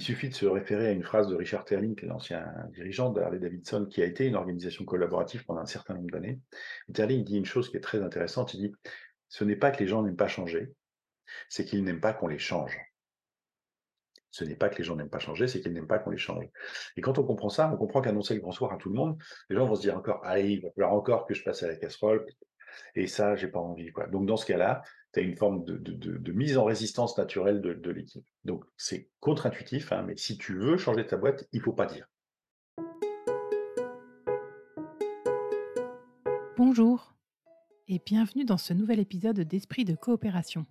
Il suffit de se référer à une phrase de Richard Terling, qui est l'ancien dirigeant de Harley-Davidson, qui a été une organisation collaborative pendant un certain nombre d'années. Terling dit une chose qui est très intéressante, il dit « ce n'est pas que les gens n'aiment pas changer, c'est qu'ils n'aiment pas qu'on les change ». Ce n'est pas que les gens n'aiment pas changer, c'est qu'ils n'aiment pas qu'on les change. Et quand on comprend ça, on comprend qu'annoncer le grand soir à tout le monde, les gens vont se dire encore, allez, il va falloir encore que je passe à la casserole, et ça, j'ai pas envie. Donc dans ce cas-là, tu as une forme de, mise en résistance naturelle de, l'équipe. Donc c'est contre-intuitif, hein, mais si tu veux changer ta boîte, il faut pas dire. Bonjour et bienvenue dans ce nouvel épisode d'Esprit de coopération.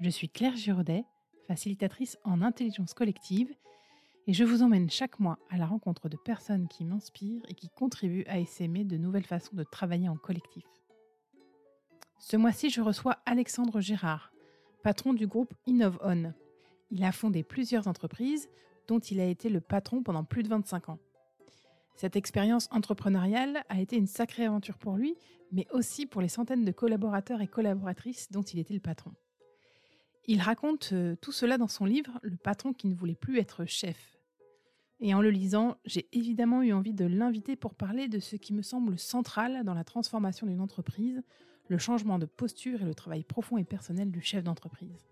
Je suis Claire Giraudet, facilitatrice en intelligence collective, et je vous emmène chaque mois à la rencontre de personnes qui m'inspirent et qui contribuent à essaimer de nouvelles façons de travailler en collectif. Ce mois-ci, je reçois Alexandre Gérard, patron du groupe InnovOn. Il a fondé plusieurs entreprises dont il a été le patron pendant plus de 25 ans. Cette expérience entrepreneuriale a été une sacrée aventure pour lui, mais aussi pour les centaines de collaborateurs et collaboratrices dont il était le patron. Il raconte euh, tout cela dans son livre Le patron qui ne voulait plus être chef. Et en le lisant, j'ai évidemment eu envie de l'inviter pour parler de ce qui me semble central dans la transformation d'une entreprise, le changement de posture et le travail profond et personnel du chef d'entreprise.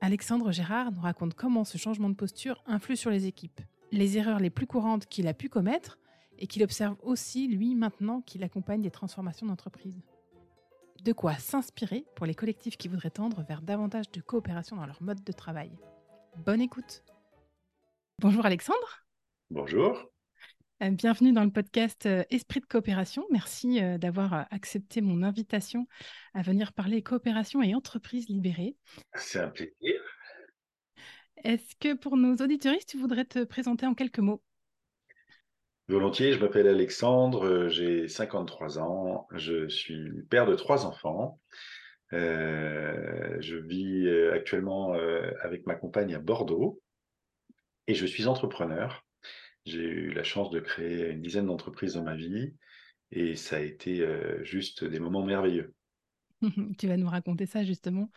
Alexandre Gérard nous raconte comment ce changement de posture influe sur les équipes, les erreurs les plus courantes qu'il a pu commettre et qu'il observe aussi, lui, maintenant qu'il accompagne des transformations d'entreprise. De quoi s'inspirer pour les collectifs qui voudraient tendre vers davantage de coopération dans leur mode de travail. Bonne écoute Bonjour Alexandre Bonjour bienvenue dans le podcast euh, Esprit de coopération. Merci euh, d'avoir accepté mon invitation à venir parler coopération et entreprise libérée. C'est un plaisir. Est-ce que pour nos auditoristes, tu voudrais te présenter en quelques mots? Volontiers, je m'appelle Alexandre, j'ai 53 ans, je suis père de trois enfants. je vis actuellement avec ma compagne à Bordeaux et je suis entrepreneur. J'ai eu la chance de créer une dizaine d'entreprises dans ma vie et ça a été juste des moments merveilleux. tu vas nous raconter ça justement,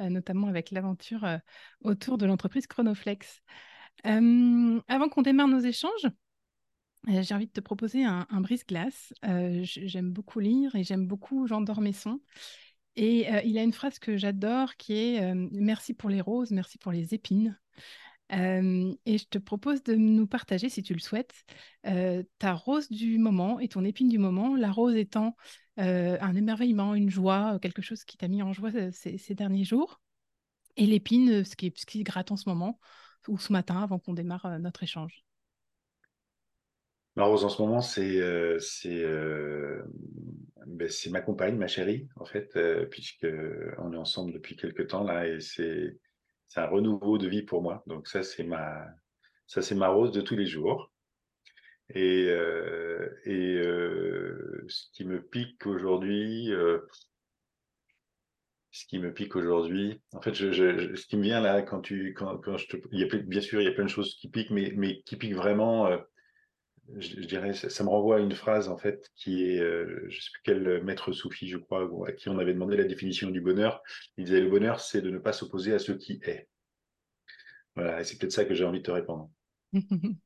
notamment avec l'aventure autour de l'entreprise Chronoflex. avant qu'on démarre nos échanges, j'ai envie de te proposer un, brise-glace. j'aime beaucoup lire et j'aime beaucoup Jean Dormesson. Et il a une phrase que j'adore qui est Merci pour les roses, merci pour les épines et je te propose de nous partager, si tu le souhaites, ta rose du moment et ton épine du moment. La rose étant un émerveillement, une joie, quelque chose qui t'a mis en joie ces, derniers jours. Et l'épine, ce qui, ce qui gratte en ce moment ou ce matin avant qu'on démarre notre échange. Ma rose en ce moment, c'est ben, ma compagne, ma chérie, en fait, puisque on est ensemble depuis quelques temps là, et c'est c'est un renouveau de vie pour moi. Donc ça, c'est ma, ça c'est ma rose de tous les jours. Et, euh, et euh, ce qui me pique aujourd'hui, euh, ce qui me pique aujourd'hui, en fait, ce qui me vient là quand tu, quand, quand je te, il y a bien sûr, il y a plein de choses qui piquent, mais, mais qui piquent vraiment euh, je, dirais, ça, me renvoie à une phrase en fait qui est, euh, je sais plus quel maître soufi, je crois, à qui on avait demandé la définition du bonheur. Il disait le bonheur, c'est de ne pas s'opposer à ce qui est. Voilà, et c'est peut-être ça que j'ai envie de te répondre.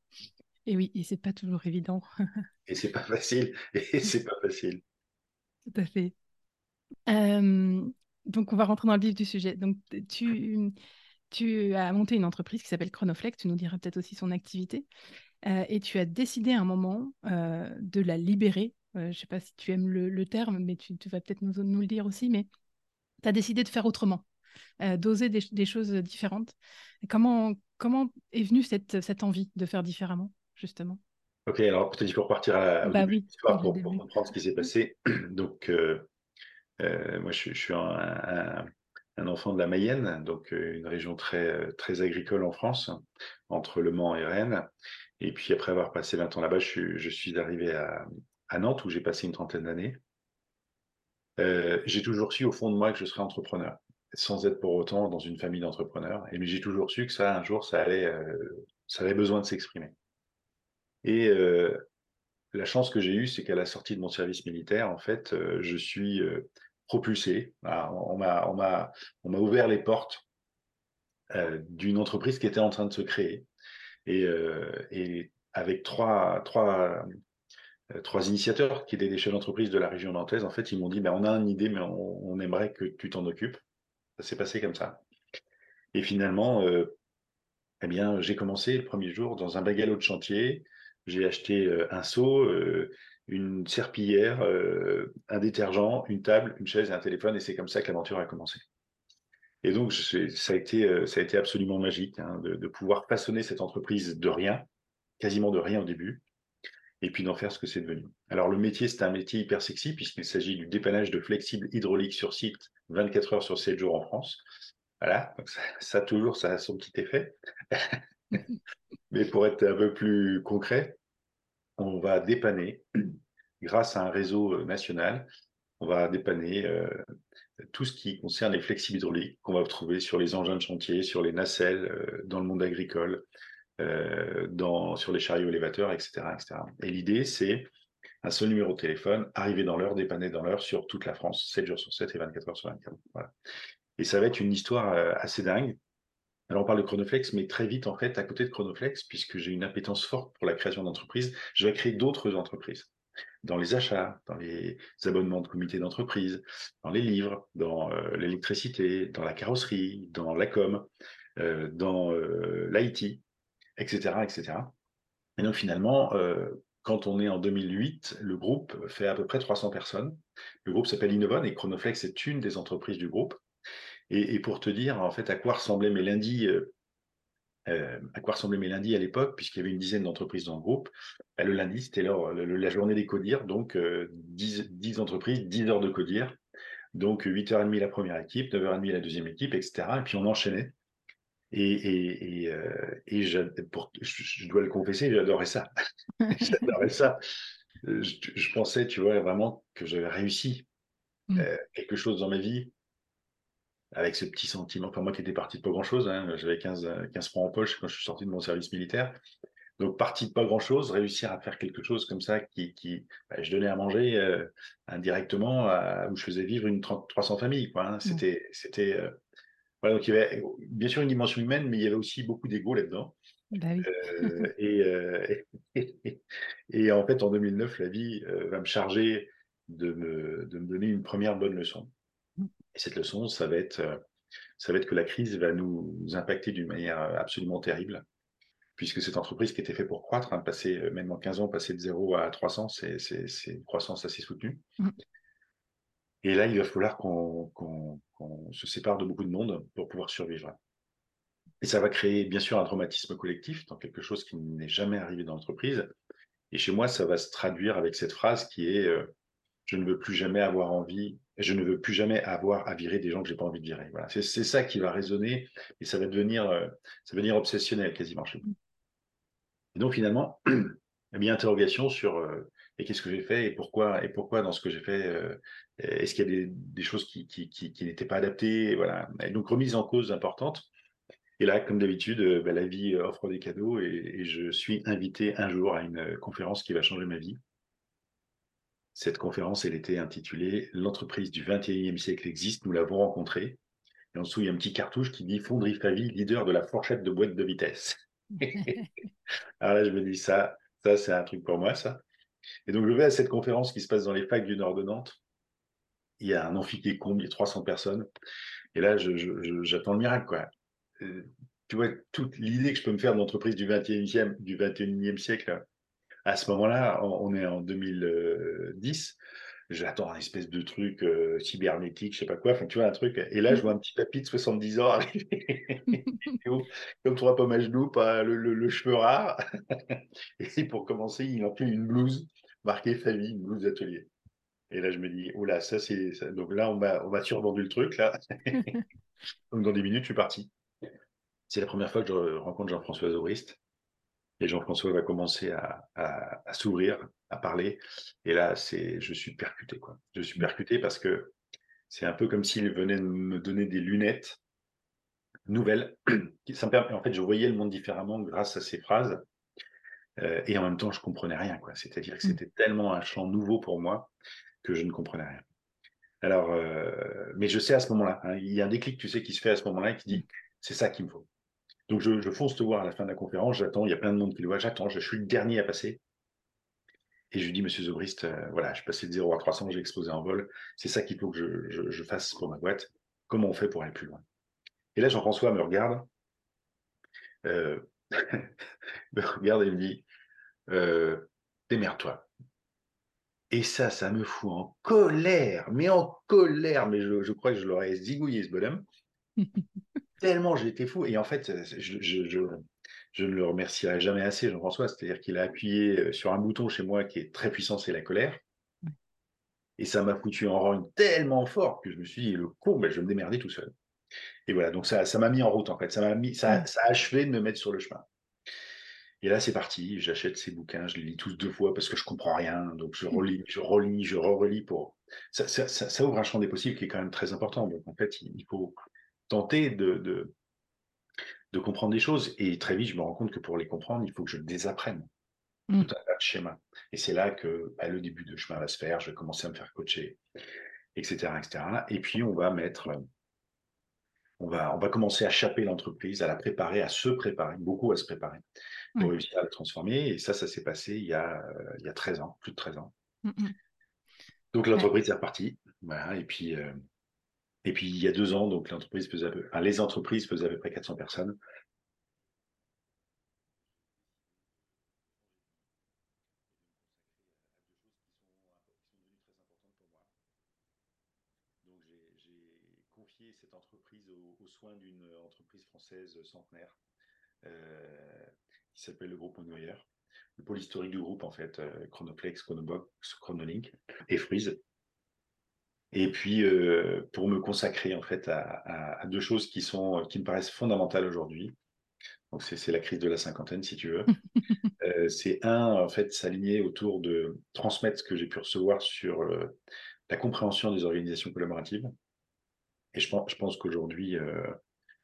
et oui, et c'est pas toujours évident. et c'est pas facile. Et c'est pas facile. Tout à fait. Euh, donc, on va rentrer dans le vif du sujet. Donc, tu, tu as monté une entreprise qui s'appelle Chronoflex. Tu nous diras peut-être aussi son activité. Euh, et tu as décidé à un moment euh, de la libérer. Euh, je ne sais pas si tu aimes le, terme, mais tu, vas peut-être nous, nous, le dire aussi, mais tu as décidé de faire autrement, d'oser des, choses différentes. comment, comment est venue cette, cette envie de faire différemment, justement? Ok, alors peut-être il faut repartir à, bah oui, pour, pour, comprendre ce qui s'est passé. Donc, moi, je, je suis un, un, enfant de la Mayenne, donc une région très, très agricole en France, entre Le Mans et Rennes. Et puis après avoir passé 20 ans là-bas, je, suis arrivé à, Nantes où j'ai passé une trentaine d'années. Euh, j'ai toujours su au fond de moi que je serais entrepreneur, sans être pour autant dans une famille d'entrepreneurs. Mais j'ai toujours su que ça, un jour, ça allait, euh, ça avait besoin de s'exprimer. Et euh, la chance que j'ai eue, c'est qu'à la sortie de mon service militaire, en fait, euh, je suis euh, propulsé. on m'a, ouvert les portes d'une entreprise qui était en train de se créer. Et, et avec trois, trois, initiateurs qui étaient des chefs d'entreprise de la région nantaise, en fait, ils m'ont dit ben, on a une idée, mais on, aimerait que tu t'en occupes. Ça s'est passé comme ça. Et finalement, eh bien, j'ai commencé le premier jour dans un bagalo de chantier. J'ai acheté un seau, une serpillière, un détergent, une table, une chaise et un téléphone, et c'est comme ça que l'aventure a commencé. Et donc, ça a été, ça a été absolument magique hein, de, pouvoir façonner cette entreprise de rien, quasiment de rien au début, et puis d'en faire ce que c'est devenu. Alors, le métier, c'est un métier hyper sexy, puisqu'il s'agit du dépannage de flexibles hydrauliques sur site 24 heures sur 7 jours en France. Voilà, donc ça, toujours, ça a son petit effet. Mais pour être un peu plus concret, on va dépanner, grâce à un réseau euh, national, on va dépanner euh, tout ce qui concerne les flexibles hydrauliques qu'on va trouver sur les engins de chantier, sur les nacelles, euh, dans le monde agricole, sur les chariots élévateurs, etc. etc. Et l'idée, c'est un seul numéro de téléphone, arriver dans l'heure, dépanner dans l'heure sur toute la France, 7 jours sur 7 et 24 heures sur 24. Voilà. Et ça va être une histoire assez dingue. Alors, on parle de Chronoflex, mais très vite, en fait, à côté de Chronoflex, puisque j'ai une appétence forte pour la création d'entreprises, je vais créer d'autres entreprises. Dans les achats, dans les abonnements de comités d'entreprise, dans les livres, dans euh, l'électricité, dans la carrosserie, dans la com, euh, dans l'IT, etc., etc. Et donc, finalement, quand on est en 2008, le groupe fait à peu près 300 personnes. Le groupe s'appelle Innovon et Chronoflex est une des entreprises du groupe. Et, pour te dire en fait à quoi ressemblaient mes lundis, euh, euh, à quoi ressemblaient mes lundis à l'époque, puisqu'il y avait une dizaine d'entreprises dans le groupe. Bah, le lundi, c'était la journée des codires, donc 10, euh, entreprises, 10 heures de codir. Donc 8h30 la première équipe, 9h30 la deuxième équipe, etc. Et puis on enchaînait. Et, et, je, dois le confesser, j'adorais ça. j'adorais ça. Je, pensais, tu vois, vraiment que j'avais réussi mmh. quelque chose dans ma vie avec ce petit sentiment, enfin moi qui étais parti de pas grand-chose, hein, j'avais 15, 15 francs en poche quand je suis sorti de mon service militaire. Donc parti de pas grand-chose, réussir à faire quelque chose comme ça qui, qui bah, je donnais à manger euh, indirectement, où je faisais vivre une 30, 300 familles. Quoi, hein. Mmh. C'était, c'était euh, voilà, donc il y avait bien sûr une dimension humaine, mais il y avait aussi beaucoup d'ego là-dedans. Bah oui. euh, et, et, et, en fait, en 2009, la vie euh, va me charger de me, de me donner une première bonne leçon. Et cette leçon, ça va être, euh, ça va être que la crise va nous impacter d'une manière euh, absolument terrible, puisque cette entreprise qui était faite pour croître, hein, passer, euh, même en 15 ans, passer de 0 à 300, c'est une croissance assez soutenue. Mmh. Et là, il va falloir qu'on se sépare de beaucoup de monde pour pouvoir survivre. Et ça va créer, bien sûr, un traumatisme collectif dans quelque chose qui n'est jamais arrivé dans l'entreprise. Et chez moi, ça va se traduire avec cette phrase qui est je ne veux plus jamais avoir envie, je ne veux plus jamais avoir à virer des gens que j'ai pas envie de virer. Voilà. C'est ça qui va résonner et ça va devenir, euh, ça va devenir obsessionnel quasiment chez moi. Et donc finalement, il y a interrogation sur euh, et qu'est-ce que j'ai fait et pourquoi et pourquoi dans ce que j'ai fait euh, est-ce qu'il y a des, choses qui, n'étaient pas adaptées voilà. Et donc remise en cause importante. Et là, comme d'habitude, ben, la vie offre des cadeaux et je suis invité un jour à une conférence qui va changer ma vie cette conférence, elle était intitulée L'entreprise du 21e siècle existe, nous l'avons rencontrée. Et en dessous, il y a un petit cartouche qui dit Fonderie Favie, leader de la fourchette de boîte de vitesse. Alors là, je me dis ça, ça c'est un truc pour moi, ça. Et donc, je vais à cette conférence qui se passe dans les facs du nord de Nantes. Il y a un amphi qui est comble, il y a 300 personnes. Et là, j'attends le miracle, quoi. Euh, tu vois, toute l'idée que je peux me faire d'entreprise du 21e, du 21e siècle, à ce moment-là, on est en 2010, j'attends un espèce de truc euh, cybernétique, je sais pas quoi, enfin tu vois un truc, et là je vois un petit papy de 70 ans arriver, comme trois pommes à genoux, pas le, le, cheveu rare, et pour commencer, il pris une blouse marquée famille, une blouse atelier. Et là je me dis, oh là, ça c'est, donc là on m'a, on survendu le truc là, donc dans des minutes je suis parti. C'est la première fois que je rencontre Jean-François Zorist. Et Jean-François va commencer à, s'ouvrir, à parler. Et là, c'est, je suis percuté, quoi. Je suis mmh. percuté parce que c'est un peu comme s'il venait de me donner des lunettes nouvelles. Ça me permet, en fait, je voyais le monde différemment grâce à ces phrases. Euh, et en même temps, je comprenais rien, quoi. C'est-à-dire que mmh. c'était tellement un champ nouveau pour moi que je ne comprenais rien. Alors, euh, mais je sais à ce moment-là, hein, il y a un déclic, tu sais, qui se fait à ce moment-là, qui dit C'est ça qu'il me faut. Donc, je, fonce te voir à la fin de la conférence, j'attends, il y a plein de monde qui le voit, j'attends, je suis le dernier à passer. Et je lui dis, monsieur Zobrist, euh, voilà, je passé de 0 à 300, j'ai explosé en vol, c'est ça qu'il faut que je, fasse pour ma boîte. Comment on fait pour aller plus loin? Et là, Jean-François me regarde, euh, me regarde et me dit, euh, démerde-toi. Et ça, ça me fout en colère, mais en colère, mais je crois que je l'aurais zigouillé ce bonhomme. Tellement été fou. Et en fait, je, je, je, ne le remercierai jamais assez, Jean-François. C'est-à-dire qu'il a appuyé euh, sur un bouton chez moi qui est très puissant, c'est la colère. Et ça m'a foutu en rogne tellement fort que je me suis dit, le con, ben, je vais me démerder tout seul. Et voilà, donc ça m'a mis en route, en fait. Ça m'a mis, ça, ça a achevé de me mettre sur le chemin. Et là, c'est parti. J'achète ces bouquins, je les lis tous deux fois parce que je comprends rien. Donc, je relis, je relis, je re-relis pour. Ça, ça, ça, ouvre un champ des possibles qui est quand même très important. Donc, en fait, il faut tenter de, de, de, comprendre des choses. Et très vite, je me rends compte que pour les comprendre, il faut que je désapprenne mmh. tout un tas de schémas. Et c'est là que bah, le début de chemin va se faire. Je vais commencer à me faire coacher, etc., etc. Et puis, on va mettre on va, on va commencer à chaper l'entreprise, à la préparer, à se préparer, beaucoup à se préparer pour réussir à la transformer. Et ça, ça s'est passé il y, a, euh, il y a 13 ans, plus de 13 ans. Mmh, mmh. Donc l'entreprise est repartie. Voilà, et puis, euh, et puis il y a deux ans, donc l'entreprise faisait les entreprises faisaient à peu près 400 personnes. cette entreprise aux, soins d'une entreprise française centenaire euh, qui s'appelle le groupe Monoyer. Le pôle historique du groupe, en fait, euh, Chronoplex, Chronobox, Chronolink et Freeze. Et puis, euh, pour me consacrer, en fait, à, deux choses qui, sont, qui me paraissent fondamentales aujourd'hui. Donc, c'est la crise de la cinquantaine, si tu veux. c'est un, en fait, s'aligner autour de transmettre ce que j'ai pu recevoir sur la compréhension des organisations collaboratives et je pense, je pense qu'aujourd'hui, euh,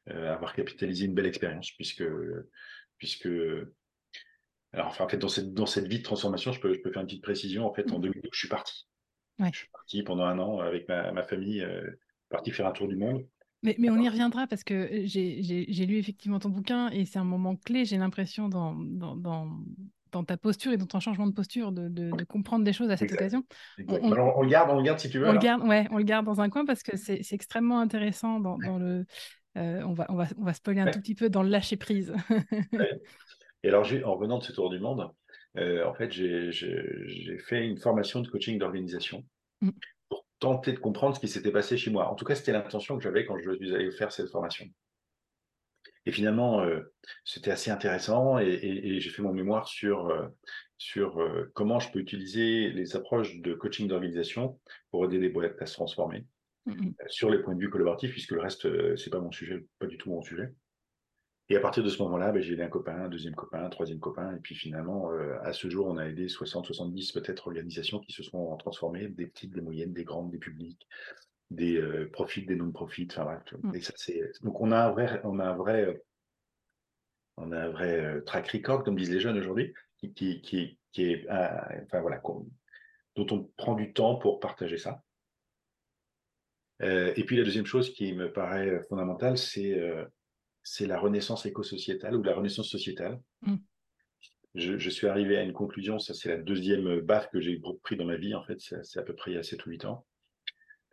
euh, avoir capitalisé une belle expérience, puisque, puisque alors, enfin, en fait, dans cette, dans cette vie de transformation, je peux, je peux faire une petite précision. En fait, en 2012, mmh. je suis parti. Ouais. Je suis parti pendant un an avec ma, ma famille, euh, parti faire un tour du monde. Mais, mais on y reviendra parce que j'ai lu effectivement ton bouquin et c'est un moment clé, j'ai l'impression, dans, dans, dans, dans ta posture et dans ton changement de posture, de, de, comprendre des choses à cette occasion. On, on, le garde, on le garde si tu veux. On le garde, ouais, on le garde dans un coin parce que c'est extrêmement intéressant dans, le. Euh, on, va, on, va, on va spoiler un tout petit peu dans le lâcher prise. et alors, en revenant de ce tour du monde, euh, en fait, j'ai fait une formation de coaching d'organisation mmh. pour tenter de comprendre ce qui s'était passé chez moi. En tout cas, c'était l'intention que j'avais quand je suis allé faire cette formation. Et finalement, euh, c'était assez intéressant et, j'ai fait mon mémoire sur, euh, sur euh, comment je peux utiliser les approches de coaching d'organisation pour aider les boîtes à se transformer mmh sur les points de vue collaboratifs, puisque le reste, c'est pas mon sujet, pas du tout mon sujet. Et à partir de ce moment-là, ben, j'ai aidé un copain, un deuxième copain, un troisième copain, et puis finalement, à ce jour, on a aidé 60, 70 peut-être organisations qui se sont transformées, des petites, des moyennes, des grandes, des publiques, des euh, profits, des non-profits. Enfin bref. Et ça, c'est... Donc on a un vrai, on a un vrai, euh, on a un vrai euh, track record, comme disent les jeunes aujourd'hui, qui, qui, qui, qui est, enfin voilà, dont on prend du temps pour partager ça. et puis la deuxième chose qui me paraît fondamentale, c'est c'est la renaissance éco-sociétale ou la renaissance sociétale. Mmh. Je, je, suis arrivé à une conclusion, ça c'est la deuxième baffe que j'ai pris dans ma vie, en fait, c'est à peu près il y a 7 ou 8 ans.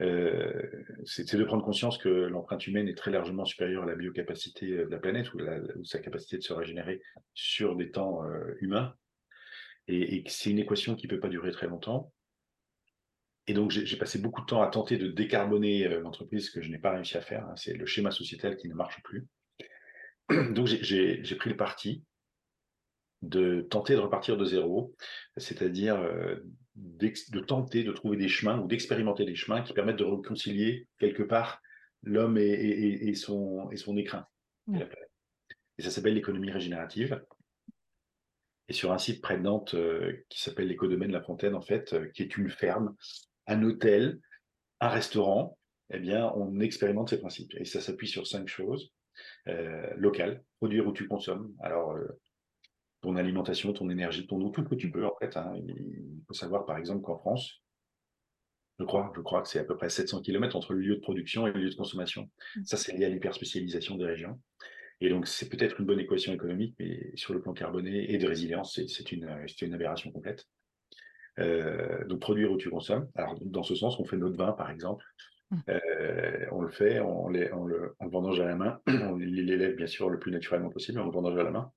Euh, c'est de prendre conscience que l'empreinte humaine est très largement supérieure à la biocapacité de la planète ou, sa capacité de se régénérer sur des temps euh, humains, et, c'est une équation qui ne peut pas durer très longtemps. Et donc j'ai passé beaucoup de temps à tenter de décarboner euh, l'entreprise, que je n'ai pas réussi à faire. Hein. c'est le schéma sociétal qui ne marche plus. Donc j'ai pris le parti de tenter de repartir de zéro, c'est-à-dire de tenter de trouver des chemins ou d'expérimenter des chemins qui permettent de réconcilier quelque part l'homme et, son, et son écrin. Et ça s'appelle l'économie régénérative. Et sur un site près de Nantes euh, qui s'appelle l'écodomaine La Fontaine, en fait, euh, qui est une ferme, un hôtel, un restaurant, eh bien, on expérimente ces principes. Et ça s'appuie sur cinq choses. Euh, locales, produire où tu consommes. Alors, euh, ton alimentation, ton énergie, ton eau, tout ce que tu peux en fait. Hein. Il faut savoir par exemple qu'en France, Je crois, je crois que c'est à peu près 700 km entre le lieu de production et le lieu de consommation. Mmh. Ça, c'est lié à l'hyperspécialisation des régions. Et donc, c'est peut-être une bonne équation économique, mais sur le plan carboné et de résilience, c'est une, une aberration complète. Euh, donc, produire où tu consommes. Alors, dans ce sens, on fait notre vin, par exemple. Euh, on le fait, on, le, vendange à la main. On l'élève, bien sûr, le plus naturellement possible, on le vendange à la main.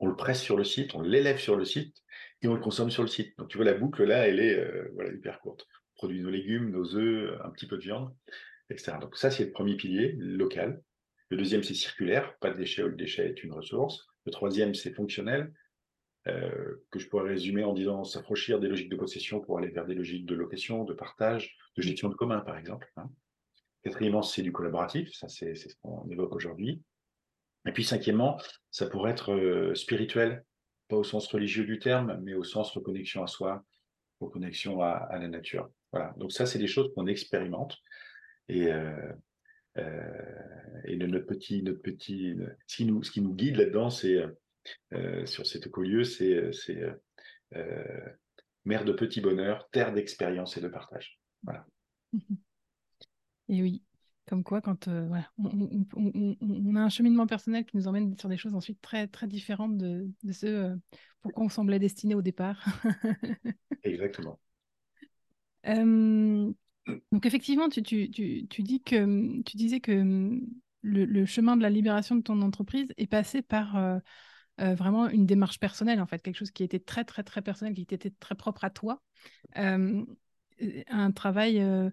On le presse sur le site, on l'élève sur le site et on le consomme sur le site. Donc, tu vois, la boucle, là, elle est euh, voilà, hyper courte. On produit nos légumes, nos œufs, un petit peu de viande, etc. Donc, ça, c'est le premier pilier, local. Le deuxième, c'est circulaire, pas de déchets le déchet est une ressource. Le troisième, c'est fonctionnel, euh, que je pourrais résumer en disant s'affranchir des logiques de possession pour aller vers des logiques de location, de partage, de gestion de commun, par exemple. Hein. Quatrièmement, c'est du collaboratif, ça c'est ce qu'on évoque aujourd'hui. Et puis cinquièmement, ça pourrait être euh, spirituel, pas au sens religieux du terme, mais au sens reconnexion à soi, reconnexion à, à la nature. Voilà. Donc ça, c'est des choses qu'on expérimente. Et, euh, euh, et notre petit, notre petit, ce qui nous, guide là-dedans, c'est sur cet écolieu, c'est c'est mer de petit bonheur, terre d'expérience et de partage. Voilà. Et oui, comme quoi, quand euh, voilà, on, on, on, a un cheminement personnel qui nous emmène sur des choses ensuite très, très différentes de, de ce euh, pourquoi on semblait destiné au départ. Exactement. Euh, donc effectivement, tu, tu, tu, tu, dis que, tu disais que le, le, chemin de la libération de ton entreprise est passé par vraiment une démarche personnelle, en fait, quelque chose qui était très, très, très personnel, qui était très propre à toi un travail euh,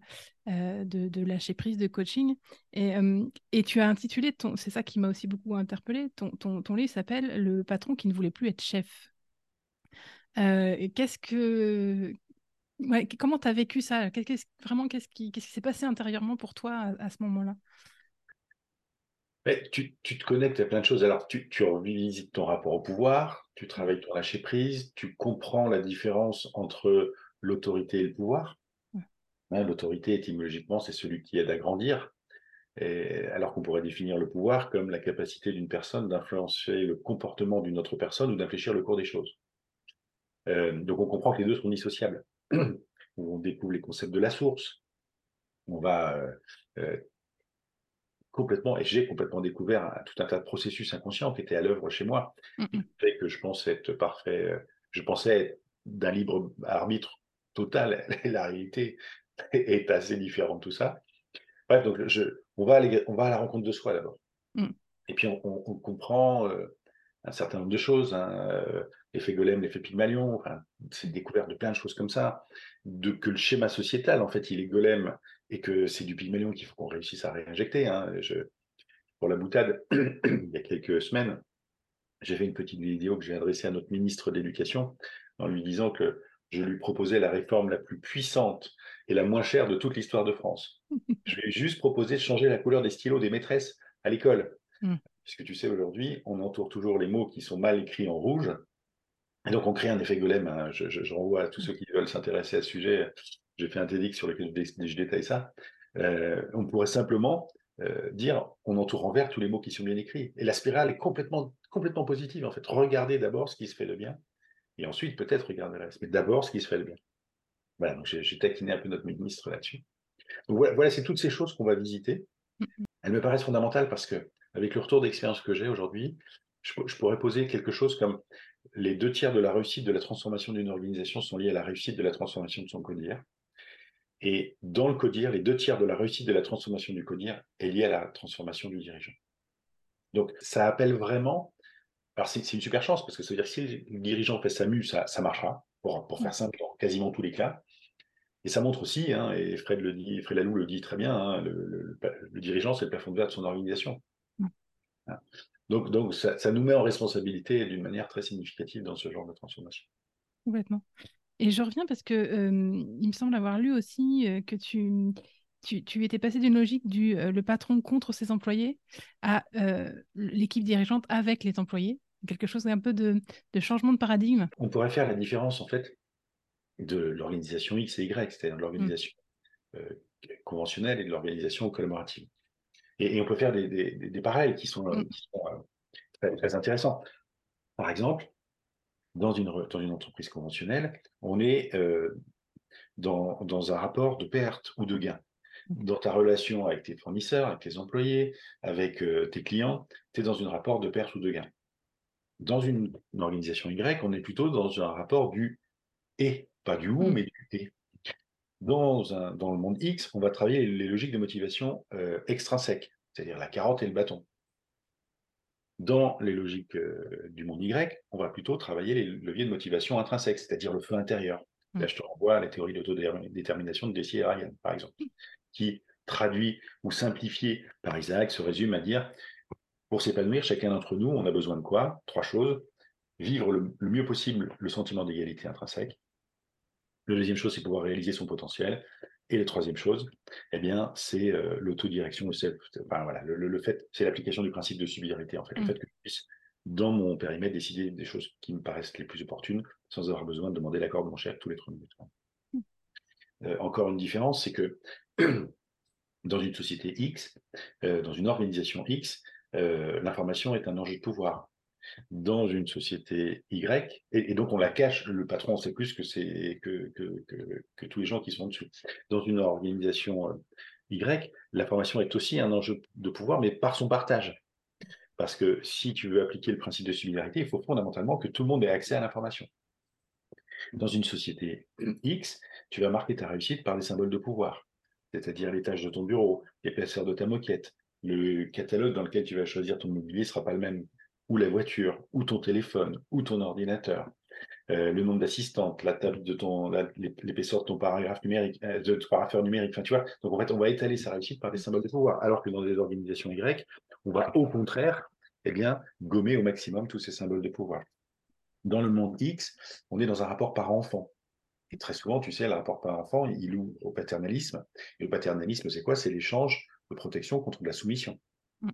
euh, de, lâcher prise, de coaching. Et, euh, et tu as intitulé, ton, c'est ça qui m'a aussi beaucoup interpellé, ton, ton, ton livre s'appelle Le patron qui ne voulait plus être chef. qu'est-ce que. Comment tu as vécu ça? Qu'est-ce, Vraiment, qu'est-ce qui, qu'est-ce qui s'est passé intérieurement pour toi à, ce moment-là? Tu, tu, te connectes à plein de choses. Alors, tu, tu revisites ton rapport au pouvoir, tu travailles ton lâcher prise, tu comprends la différence entre l'autorité et le pouvoir. Hein, l'autorité, étymologiquement, c'est celui qui aide à grandir, et, alors qu'on pourrait définir le pouvoir comme la capacité d'une personne d'influencer le comportement d'une autre personne ou d'infléchir le cours des choses. Euh, donc on comprend que les deux sont dissociables. on découvre les concepts de la source. On va euh, euh, complètement, et j'ai complètement découvert tout un tas de processus inconscients qui étaient à l'œuvre chez moi, qui fait que je pensais être parfait, je pensais être d'un libre arbitre total. la réalité est assez différent de tout ça. Bref, donc je, on, va aller, on va à la rencontre de soi d'abord. Mm. Et puis on, on, comprend euh, un certain nombre de choses, hein, euh, l'effet Golem, l'effet Pygmalion, enfin, c'est découvert de plein de choses comme ça, de que le schéma sociétal, en fait, il est Golem et que c'est du Pygmalion qu'il faut qu'on réussisse à réinjecter. Hein. Je, pour la boutade, il y a quelques semaines, j'ai fait une petite vidéo que j'ai adressée à notre ministre d'éducation en lui disant que je lui proposais la réforme la plus puissante et la moins chère de toute l'histoire de France. je lui ai juste proposé de changer la couleur des stylos des maîtresses à l'école. Mm. Puisque tu sais, aujourd'hui, on entoure toujours les mots qui sont mal écrits en rouge. Et donc, on crée un effet golem. Hein. Je, renvoie à tous ceux qui veulent s'intéresser à ce sujet. J'ai fait un TEDx sur lequel je, détaille ça. Euh, on pourrait simplement euh, dire on entoure en vert tous les mots qui sont bien écrits. Et la spirale est complètement, complètement positive, en fait. Regardez d'abord ce qui se fait de bien et ensuite peut-être regarder le reste. Mais d'abord, ce qui se fait de bien. Voilà, donc j'ai taquiné un peu notre ministre là-dessus. Donc voilà, c'est toutes ces choses qu'on va visiter. Elles me paraissent fondamentales parce que, avec le retour d'expérience que j'ai aujourd'hui, je, pourrais poser quelque chose comme les deux tiers de la réussite de la transformation d'une organisation sont liés à la réussite de la transformation de son codir. Et dans le codir, les deux tiers de la réussite de la transformation du codir est liée à la transformation du dirigeant. Donc ça appelle vraiment alors, c'est une super chance parce que ça veut dire que si le dirigeant fait sa mue, ça, marchera, pour, pour faire simple, dans quasiment tous les cas. Et ça montre aussi, hein, et Fred, le dit, Fred Lalou le dit très bien, hein, le, dirigeant, c'est le plafond de verre de son organisation. Hein. Donc, donc ça, nous met en responsabilité d'une manière très significative dans ce genre de transformation. Complètement. Et je reviens parce que euh, il me semble avoir lu aussi euh, que tu, tu, étais passé d'une logique du euh, le patron contre ses employés à l'équipe dirigeante avec les employés quelque chose un peu de, changement de paradigme. On pourrait faire la différence en fait de l'organisation X et Y, c'est-à-dire de l'organisation euh, conventionnelle et de l'organisation collaborative. Et, on peut faire des, parallèles qui sont, euh, euh, très, intéressants. Par exemple, dans une, dans une entreprise conventionnelle, on est dans, dans un rapport de perte ou de gain. Mmh. Dans ta relation avec tes fournisseurs, avec tes employés, avec euh, tes clients, tu es dans un rapport de perte ou de gain. Dans une, une organisation Y, on est plutôt dans un rapport du et, pas du ou, Mmh. mais du et. Dans, un, dans le monde X, on va travailler les logiques de motivation euh, extrinsèques, c'est-à-dire la carotte et le bâton. Dans les logiques euh, du monde Y, on va plutôt travailler les leviers de motivation intrinsèques, c'est-à-dire le feu intérieur. Là, Mm. je te renvoie à la théorie d'autodétermination de Deci et Ryan, par exemple, qui traduit ou simplifié par Isaac se résume à dire pour s'épanouir, chacun d'entre nous, on a besoin de quoi? Trois choses. Vivre le, le mieux possible le sentiment d'égalité intrinsèque. La deuxième chose, c'est pouvoir réaliser son potentiel. Et la troisième chose, eh bien, c'est euh, l'autodirection, le self. Enfin, voilà, le, fait, c'est l'application du principe de subsidiarité, en fait. Le Mm. fait que je puisse, dans mon périmètre, décider des choses qui me paraissent les plus opportunes, sans avoir besoin de demander l'accord de mon chef tous les trois minutes. Mm. Euh, encore une différence, c'est que dans une société X, euh, dans une organisation X, l'information est un enjeu de pouvoir. Dans une société Y, et, et donc on la cache, le patron sait plus que, c'est, que, que, que, que tous les gens qui sont dessus. Dans une organisation euh, Y, l'information est aussi un enjeu de pouvoir, mais par son partage. Parce que si tu veux appliquer le principe de similarité, il faut fondamentalement que tout le monde ait accès à l'information. Dans une société X, tu vas marquer ta réussite par des symboles de pouvoir, c'est-à-dire les tâches de ton bureau, l'épaisseur de ta moquette, le catalogue dans lequel tu vas choisir ton mobilier ne sera pas le même, ou la voiture, ou ton téléphone, ou ton ordinateur, euh, le nombre d'assistantes, la table de ton, l'épaisseur de ton paragraphe numérique, euh, de ton paragraphe numérique. Enfin, tu vois, donc en fait, on va étaler sa réussite par des symboles de pouvoir, alors que dans des organisations Y, on va au contraire, eh bien, gommer au maximum tous ces symboles de pouvoir. Dans le monde X, on est dans un rapport parent-enfant. Et très souvent, tu sais, le rapport parent-enfant, il loue au paternalisme. Et le paternalisme, c'est quoi? C'est l'échange de protection contre de la soumission. Mm.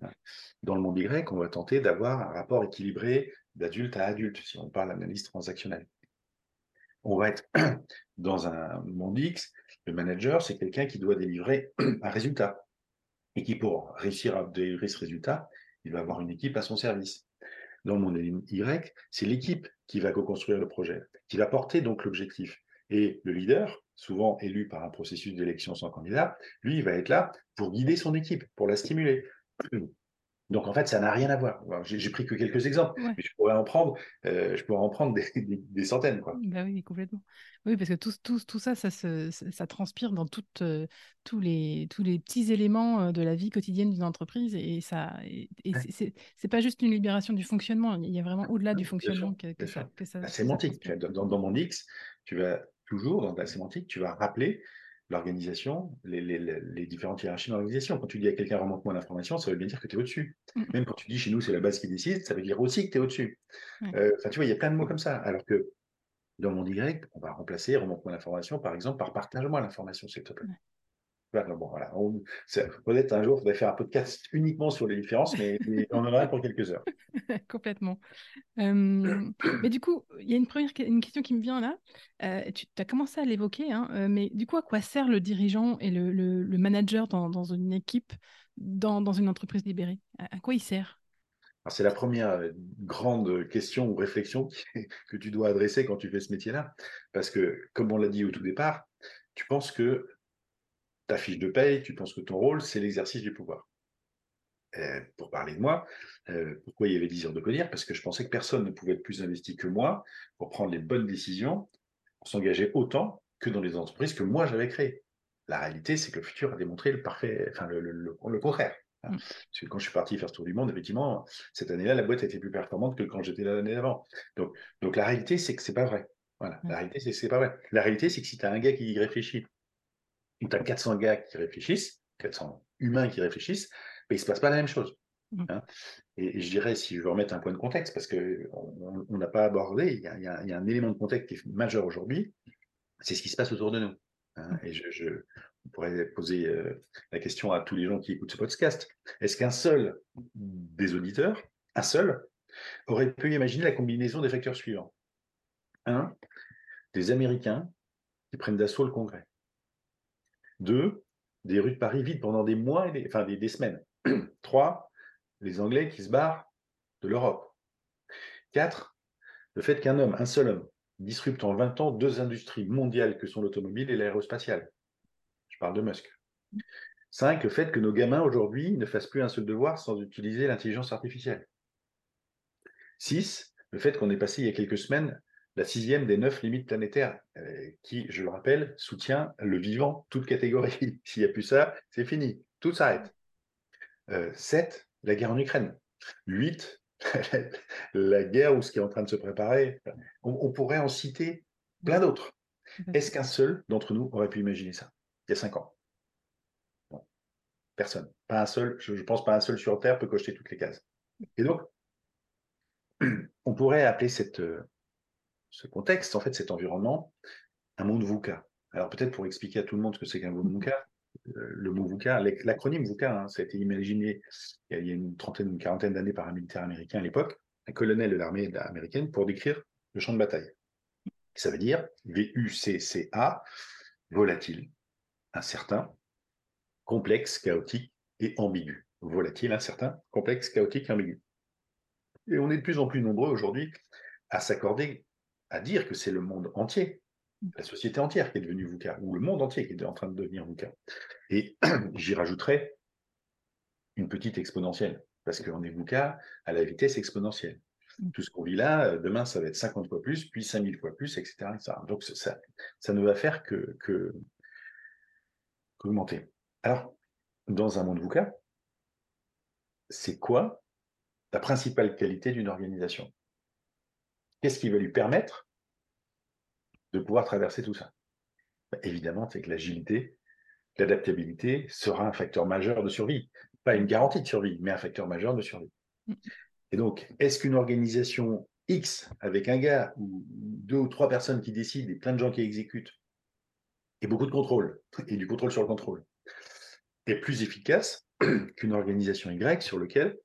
Dans le monde Y, on va tenter d'avoir un rapport équilibré d'adulte à adulte, si on parle d'analyse transactionnelle. On va être dans un monde X, le manager, c'est quelqu'un qui doit délivrer un résultat. Et qui, pour réussir à délivrer ce résultat, il va avoir une équipe à son service. Dans le monde Y, c'est l'équipe qui va co-construire le projet, qui va porter donc l'objectif. Et le leader, souvent élu par un processus d'élection sans candidat, lui, il va être là pour guider son équipe, pour la stimuler. Donc en fait, ça n'a rien à voir. J'ai pris que quelques exemples, Ouais. mais je pourrais en prendre, euh, je pourrais en prendre des, des- des centaines. Quoi. Bah oui, complètement. Oui, parce que tout, tout, tout ça, ça, se, ça, ça transpire dans euh, tous, les, tous les petits éléments euh, de la vie quotidienne d'une entreprise. Et, ça, et, c'est- pas juste une libération du fonctionnement. Il y a vraiment au-delà du Bien sûr, fonctionnement que, ça, que ça, La sémantique, dans, dans mon X, tu vas toujours, dans la sémantique, tu vas rappeler l'organisation, les, les- les- différentes hiérarchies dans l'organisation. Quand tu dis à quelqu'un remonte-moi l'information, ça veut bien dire que tu es au-dessus. Mm. Même quand tu dis chez nous, c'est la base qui décide, ça veut dire aussi que tu es au-dessus. Ouais. Euh, Enfin, tu vois, il y a plein de mots comme ça. Alors que dans mon Y, on va remplacer remonte-moi l'information, par exemple, par partage-moi l'information, s'il te plaît. Bon, voilà. Peut-être un jour, il faudrait faire un podcast uniquement sur les différences, mais, mais on en aura pour quelques heures. Complètement. Euh, mais du coup, il y a une première une question qui me vient là. Euh, tu as commencé à l'évoquer, hein, euh, mais du coup, à quoi sert le dirigeant et le, le- le manager dans, dans une équipe, dans, dans une entreprise libérée? À, à quoi il sert? C'est la première euh, grande question ou réflexion que tu dois adresser quand tu fais ce métier-là. Parce que, comme on l'a dit au tout départ, tu penses que ta fiche de paye, tu penses que ton rôle, c'est l'exercice du pouvoir. Euh, pour parler de moi, euh, pourquoi il y avait 10 heures de codir Parce que je pensais que personne ne pouvait être plus investi que moi pour prendre les bonnes décisions, pour s'engager autant que dans les entreprises que moi j'avais créées. La réalité, c'est que le futur a démontré le parfait, enfin le, le- le- le contraire. hein. Mm. Parce que quand je suis parti faire ce tour du monde, effectivement, cette année-là, la boîte a été plus performante que quand j'étais là l'année d'avant. Donc, donc la réalité, c'est que c'est pas vrai. Voilà. Mm. La réalité, c'est que c'est pas vrai. La réalité, c'est que si tu as un gars qui y réfléchit, ou tu as 400 gars qui réfléchissent, 400 humains qui réfléchissent, ben, il se passe pas la même chose. Mm. hein. Et, et je dirais, si je veux remettre un point de contexte, parce que on on n'a pas abordé, il y, a, il y a- il y a un élément de contexte qui est majeur aujourd'hui, c'est ce qui se passe autour de nous. hein. Et je, je on pourrait poser euh, la question à tous les gens qui écoutent ce podcast. Est-ce qu'un seul des auditeurs, un seul, aurait pu imaginer la combinaison des facteurs suivants? Un, des Américains qui prennent d'assaut le Congrès. Deux, des rues de Paris vides pendant des mois, et des- enfin semaines. Trois, les Anglais qui se barrent de l'Europe. Quatre, le fait qu'un homme, un seul homme, disrupte en 20 ans deux industries mondiales que sont l'automobile et l'aérospatiale. Je parle de Musk. 5. Le fait que nos gamins aujourd'hui ne fassent plus un seul devoir sans utiliser l'intelligence artificielle. 6. Le fait qu'on est passé il y a quelques semaines la sixième des neuf limites planétaires, euh, qui, je le rappelle, soutient le vivant, toute catégorie. S'il n'y a plus ça, c'est fini, tout s'arrête. 7. Euh, la guerre en Ukraine. 8. la guerre ou ce qui est en train de se préparer. On, pourrait en citer plein d'autres. Est-ce qu'un seul d'entre nous aurait pu imaginer ça il y a cinq ans? Personne. Pas un seul, je, ne pense pas un seul sur Terre peut cocher toutes les cases. Et donc, on pourrait appeler cette, euh, ce contexte, en fait, cet environnement, un monde VUCA. Alors peut-être pour expliquer à tout le monde ce que c'est qu'un monde VUCA, euh, le mot VUCA, l'acronyme VUCA, hein, ça a été imaginé il y a une trentaine, une quarantaine d'années par un militaire américain à l'époque, un colonel de l'armée américaine, pour décrire le champ de bataille. Ça veut dire V-U-C-C-A, volatile, incertain, complexe, chaotique et ambigu. Volatile, incertain, complexe, chaotique ambigu. Et on est de plus en plus nombreux aujourd'hui à s'accorder, à dire que c'est le monde entier, la société entière qui est devenue VUCA, ou le monde entier qui est en train de devenir VUCA. Et j'y rajouterai une petite exponentielle, parce qu'on est VUCA à la vitesse exponentielle. Mm. Tout ce qu'on vit là, euh, demain, ça va être 50 fois plus, puis 5000 fois plus, etc. Donc ça, ça ne va faire que, que, augmenter. Alors, dans un monde VUCA, c'est quoi la principale qualité d'une organisation? Qu'est-ce qui va lui permettre de pouvoir traverser tout ça? Bah, Évidemment, c'est que l'agilité, l'adaptabilité sera un facteur majeur de survie. Pas une garantie de survie, mais un facteur majeur de survie. Mm. Et donc, est-ce qu'une organisation X, avec un gars ou deux ou trois personnes qui décident et plein de gens qui exécutent, et beaucoup de contrôle, et du contrôle sur le contrôle, est plus efficace qu'une organisation Y sur laquelle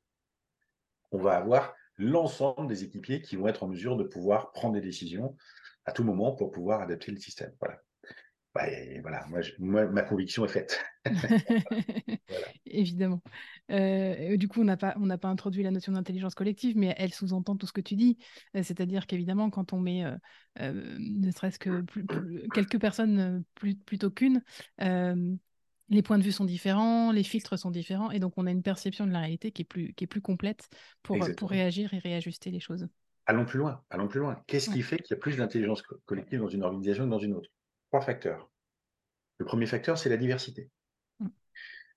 on va avoir l'ensemble des équipiers qui vont être en mesure de pouvoir prendre des décisions à tout moment pour pouvoir adapter le système. Voilà. Bah, voilà, moi, ma conviction est faite. Évidemment. Euh, du coup, on n'a pas, on pas introduit la notion d'intelligence collective, mais elle sous-entend tout ce que tu dis. Euh, c'est-à-dire qu'évidemment, quand on met euh, ne serait-ce que quelques personnes plutôt qu'une, les points de vue sont différents, les filtres sont différents, et donc on a une perception de la réalité qui est plus, qui est plus complète pour, pour réagir et réajuster les choses. Allons plus loin, allons plus loin. Qu'est-ce qui fait qu'il y a plus d'intelligence collective dans une organisation que dans une autre? Trois facteurs. Le premier facteur, c'est la diversité. Mm.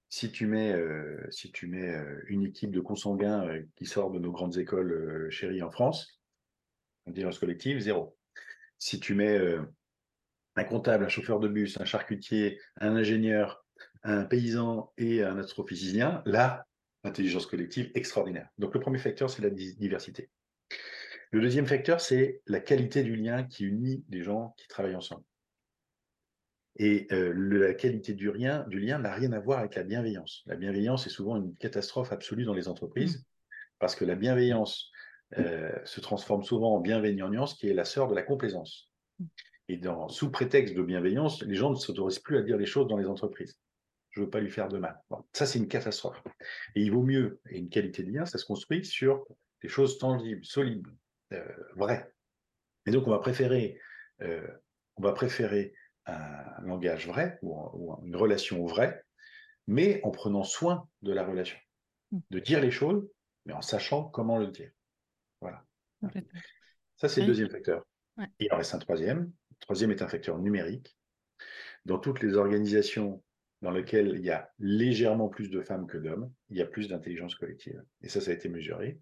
Si tu mets, euh, si tu mets euh, une équipe de consanguins euh, qui sort de nos grandes écoles chéries en France, intelligence collective, zéro. Si tu mets un comptable, un chauffeur de bus, un charcutier, un ingénieur, un paysan et un astrophysicien, là, intelligence collective extraordinaire. Donc le premier facteur, c'est la diversité. Le deuxième facteur, c'est la qualité du lien qui unit les gens qui travaillent ensemble. Et euh, la qualité du, lien, du lien n'a rien à voir avec la bienveillance. La bienveillance est souvent une catastrophe absolue dans les entreprises, mmh. parce que la bienveillance euh, se transforme souvent en bienveillance, qui est la sœur de la complaisance. Mmh. Et dans, sous prétexte de bienveillance, les gens ne s'autorisent plus à dire les choses dans les entreprises. Je ne veux pas lui faire de mal. ça, c'est une catastrophe. Et il vaut mieux, et une qualité de lien, ça se construit sur des choses tangibles, solides, euh, vrai. Et donc, on va préférer, euh, on va préférer un langage vrai ou, une relation vraie, mais en prenant soin de la relation, mmh. de dire les choses, mais en sachant comment le dire. Voilà. Ça, c'est le deuxième facteur. il en reste un troisième. Le troisième est un facteur numérique. Dans toutes les organisations dans lesquelles il y a légèrement plus de femmes que d'hommes, il y a plus d'intelligence collective. Et ça, ça a été mesuré.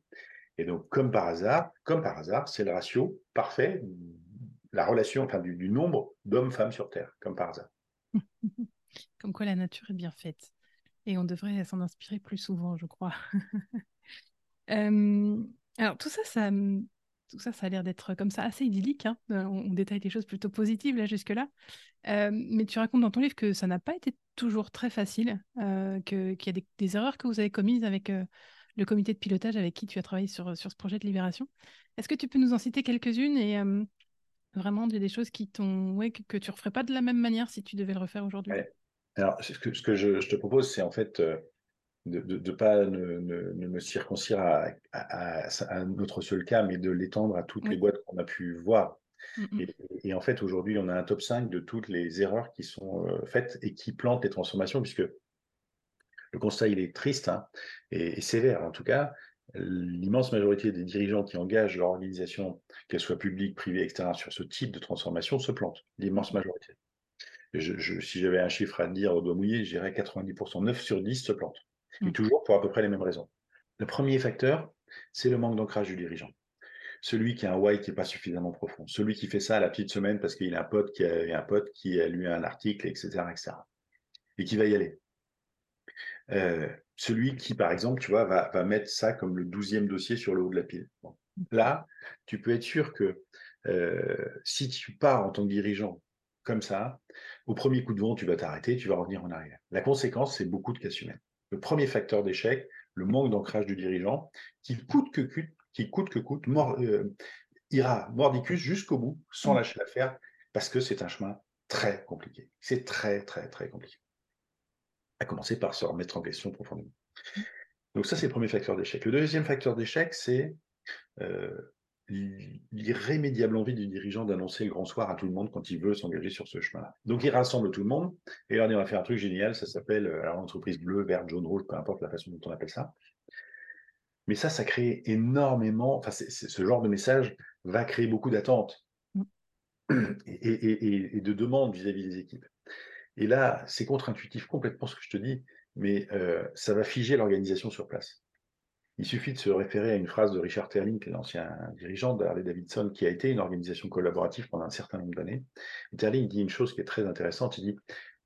Et donc, comme par hasard, comme par hasard, c'est le ratio parfait, la relation, enfin, du, nombre d'hommes-femmes sur Terre, comme par hasard. comme quoi la nature est bien faite. Et on devrait s'en inspirer plus souvent, je crois. Euh, alors, tout ça, ça, tout ça, ça a l'air d'être comme ça assez idyllique. Hein. Euh, on, détaille des choses plutôt positives là jusque-là. Euh, mais tu racontes dans ton livre que ça n'a pas été toujours très facile, qu'il y a des, erreurs que vous avez commises avec le comité de pilotage avec qui tu as travaillé sur, sur ce projet de libération. Est-ce que tu peux nous en citer quelques-unes et euh, vraiment des, choses qui t'ont, ouais, que, tu ne referais pas de la même manière si tu devais le refaire aujourd'hui? Alors, ce que, je, te propose, c'est en fait euh, de ne pas ne, me circoncire à, à, un autre seul cas, mais de l'étendre à toutes les boîtes qu'on a pu voir. Mmh, mmh. Et, en fait, aujourd'hui, on a un top 5 de toutes les erreurs qui sont euh, faites et qui plantent les transformations, puisque le constat, il est triste hein, et, sévère. En tout cas, l'immense majorité des dirigeants qui engagent leur organisation, qu'elle soit publique, privée, etc., sur ce type de transformation, se plantent. L'immense majorité. Je, si j'avais un chiffre à dire au doigt mouillé, je dirais 90%, 9 sur 10 se plantent. Et mmh. toujours pour à peu près les mêmes raisons. Le premier facteur, c'est le manque d'ancrage du dirigeant. Celui qui a un why qui n'est pas suffisamment profond. Celui qui fait ça à la petite semaine parce qu'il a un pote qui a un pote qui a lu un article, etc., etc. Et qui va y aller. Euh, celui qui, par exemple, tu vois, va, mettre ça comme le douzième dossier sur le haut de la pile. Là, tu peux être sûr que euh, si tu pars en tant que dirigeant comme ça, au premier coup de vent, tu vas t'arrêter, tu vas revenir en arrière. La conséquence, c'est beaucoup de casse humaine. Le premier facteur d'échec, le manque d'ancrage du dirigeant, qui coûte que coûte, qui coûte que coûte, euh, ira mordicus jusqu'au bout, sans mmh. lâcher l'affaire, parce que c'est un chemin très compliqué. C'est très, très, très compliqué. À commencer par se remettre en question profondément. Mmh. Donc ça, c'est le premier facteur d'échec. Le deuxième facteur d'échec, c'est euh, l'irrémédiable envie du dirigeant d'annoncer le grand soir à tout le monde quand il veut s'engager sur ce chemin-là. Donc il rassemble tout le monde et là on va faire un truc génial, ça s'appelle euh, alors l'entreprise bleue, verte, jaune, rouge, peu importe la façon dont on appelle ça. Mais ça, ça crée énormément, enfin ce genre de message va créer beaucoup d'attentes mm. et, de demandes vis-à-vis des équipes. Et là, c'est contre-intuitif complètement ce que je te dis, mais euh, ça va figer l'organisation sur place. Il suffit de se référer à une phrase de Richard Terling, l'ancien dirigeant de Harley Davidson, qui a été une organisation collaborative pendant un certain nombre d'années. Terling dit une chose qui est très intéressante, il dit,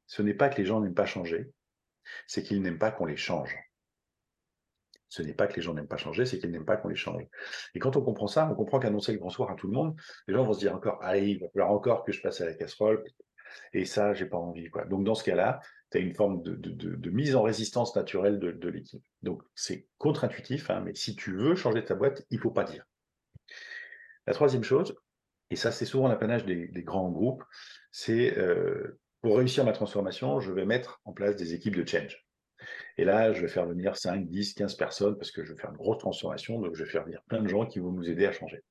ce n'est pas que les gens n'aiment pas changer, c'est qu'ils n'aiment pas qu'on les change. Ce n'est pas que les gens n'aiment pas changer, c'est qu'ils n'aiment pas qu'on les change. Et quand on comprend ça, on comprend qu'annoncer le grand soir à tout le monde, les gens vont se dire encore, allez, il va falloir encore que je passe à la casserole, et ça, j'ai pas envie. Donc dans ce cas-là, tu une forme de, mise en résistance naturelle de, l'équipe. Donc c'est contre-intuitif, hein, mais si tu veux changer ta boîte, il faut pas dire. La troisième chose, et ça c'est souvent l'apanage des, grands groupes, c'est euh, pour réussir ma transformation, je vais mettre en place des équipes de change. Et là, je vais faire venir 5, 10, 15 personnes parce que je vais faire une grosse transformation, donc je vais faire venir plein de gens qui vont nous aider à changer.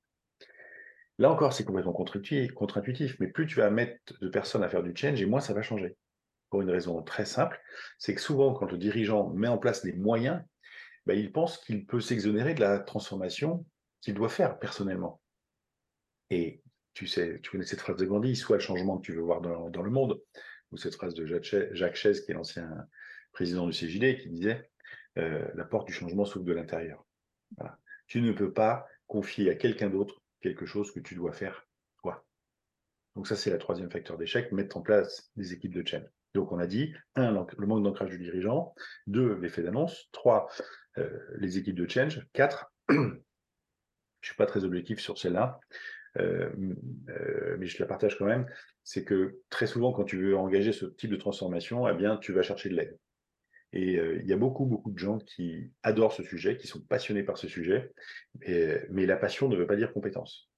Là encore, c'est complètement contre-intuitif, mais plus tu vas mettre de personnes à faire du change, et moins ça va changer. Pour une raison très simple, c'est que souvent, quand le dirigeant met en place les moyens, bah, il pense qu'il peut s'exonérer de la transformation qu'il doit faire personnellement. Et tu sais, tu connais cette phrase de Gandhi, soit le changement que tu veux voir dans, le monde, ou cette phrase de Jacques Chaise, qui est l'ancien président du CJD, qui disait euh, la porte du changement s'ouvre de l'intérieur. Tu ne peux pas confier à quelqu'un d'autre quelque chose que tu dois faire toi. Donc ça, c'est le troisième facteur d'échec, mettre en place des équipes de chaîne. Donc on a dit, un, le manque d'ancrage du dirigeant, deux, l'effet d'annonce, trois, euh, les équipes de change, quatre, je ne suis pas très objectif sur celle-là, euh, euh, mais je la partage quand même, c'est que très souvent, quand tu veux engager ce type de transformation, eh bien, tu vas chercher de l'aide. Et il y a beaucoup, beaucoup de gens qui adorent ce sujet, qui sont passionnés par ce sujet, mais la passion ne veut pas dire compétence.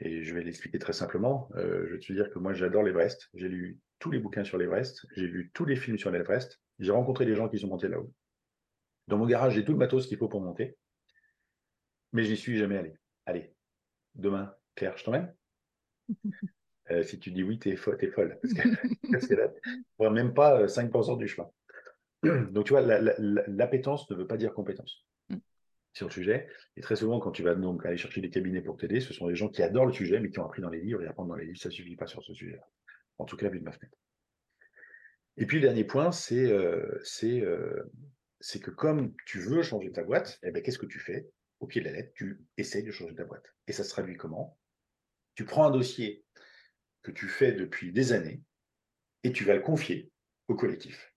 Et je vais l'expliquer très simplement. je vais te dire que moi, j'adore l'Everest. J'ai lu tous les bouquins sur l'Everest. J'ai vu tous les films sur l'Everest. J'ai rencontré des gens qui sont montés là-haut. Dans mon garage, j'ai tout le matos qu'il faut pour monter. Mais je n'y suis jamais allé. Allez, demain, Claire, je t'emmène? Si tu dis oui, t'es folle. Parce que, parce que là, même pas 5% du chemin. Donc, tu vois, l'appétence ne veut pas dire compétence. Sur le sujet. Et très souvent, quand tu vas donc aller chercher des cabinets pour t'aider, ce sont des gens qui adorent le sujet, mais qui ont appris dans les livres. Et apprendre dans les livres, ça ne suffit pas sur ce sujet-là. En tout cas, vu de ma fenêtre. Et puis, le dernier point, c'est euh, euh, que comme tu veux changer ta boîte, eh ben, qu'est-ce que tu fais Au pied de la lettre, tu essayes de changer ta boîte. Et ça se traduit comment? Tu prends un dossier que tu fais depuis des années et tu vas le confier au collectif.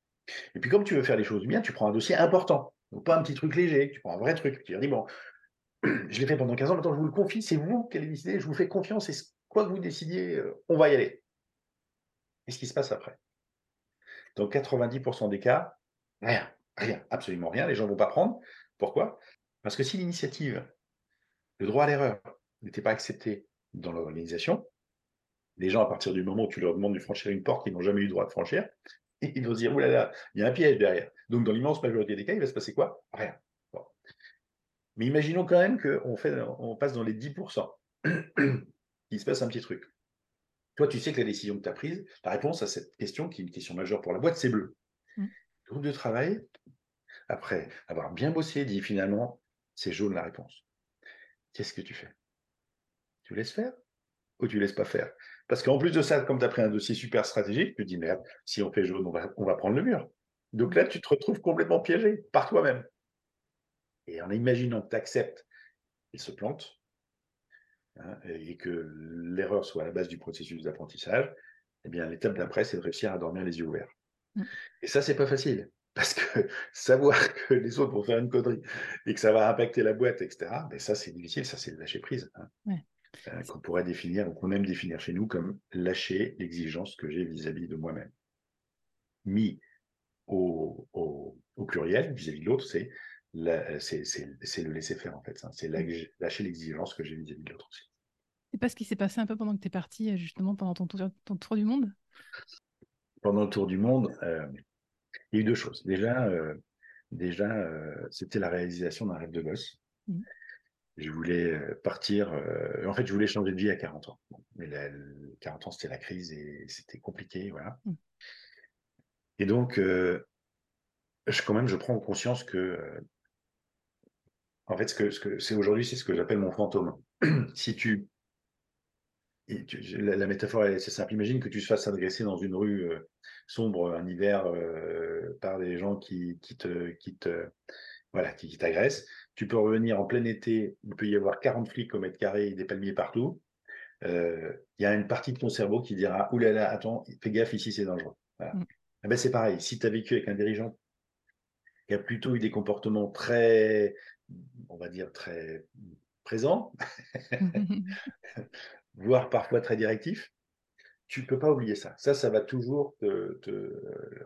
Et puis, comme tu veux faire les choses bien, tu prends un dossier important. Donc, pas un petit truc léger, tu prends un vrai truc. Tu dis, bon, je l'ai fait pendant 15 ans, maintenant je vous le confie, c'est vous qui allez décider, je vous fais confiance, et quoi que vous décidiez, euh, on va y aller. Et ce qui se passe après Dans 90% des cas, rien, rien, absolument rien, les gens ne vont pas prendre. Pourquoi? Parce que si l'initiative, le droit à l'erreur, n'était pas accepté dans l'organisation, les gens, à partir du moment où tu leur demandes de franchir une porte qu'ils n'ont jamais eu le droit de franchir, ils vont se dire, oulala, il y a un piège derrière. Donc, dans l'immense majorité des cas, il va se passer quoi? Rien. Mais imaginons quand même qu'on on passe dans les 10%. qu'il se passe un petit truc. Toi, tu sais que la décision que tu as prise, la réponse à cette question, qui est une question majeure pour la boîte, c'est bleu. Mmh. Le groupe de travail, après avoir bien bossé, dit finalement, c'est jaune la réponse. Qu'est-ce que tu fais? Tu laisses faire ou tu laisses pas faire? Parce qu'en plus de ça, comme tu as pris un dossier super stratégique, tu te dis, merde, si on fait jaune, on va, on va prendre le mur. Donc là, tu te retrouves complètement piégé par toi-même. Et en imaginant que tu acceptes, il se plante, hein, et que l'erreur soit à la base du processus d'apprentissage, eh bien, l'étape d'après, c'est de réussir à dormir les yeux ouverts. Mmh. Et ça, c'est pas facile. Parce que savoir que les autres vont faire une connerie et que ça va impacter la boîte, etc., mais ben ça, c'est difficile, ça, c'est lâcher prise. Hein. Euh, qu'on pourrait définir, ou qu'on aime définir chez nous comme lâcher l'exigence que j'ai vis-à-vis de moi-même. Mis au, au, pluriel, vis-à-vis de l'autre, c'est le laisser faire, en fait. Hein. C'est mmh. lâcher l'exigence que j'ai vis-à-vis de l'autre aussi. C'est pas ce qui s'est passé un peu pendant que tu es parti, justement, pendant ton tour, ton tour du monde? Pendant le tour du monde, euh, il y a eu deux choses. Déjà, euh, déjà euh, c'était la réalisation d'un rêve de gosse. Mmh. Je voulais euh, partir. en fait, je voulais changer de vie à 40 ans. mais 40 ans, c'était la crise et c'était compliqué. Voilà. Mmh. Et donc, je, quand même, je prends conscience que. en fait, ce que, ce que c'est aujourd'hui, c'est ce que j'appelle mon fantôme. si tu la, métaphore est assez simple. Imagine que tu te fasses agresser dans une rue euh, sombre un hiver euh, par des gens qui, qui te, qui te, voilà, qui, t'agressent. Tu peux revenir en plein été, il peut y avoir 40 flics au mètre carré, des palmiers partout. Euh, il y a une partie de ton cerveau qui dira oulala, là là, attends, fais gaffe, ici c'est dangereux. Mm. Eh ben, c'est pareil. Si tu as vécu avec un dirigeant qui a plutôt eu des comportements très, on va dire, très présents, voire parfois très directif, tu peux pas oublier ça. Ça, ça va toujours te.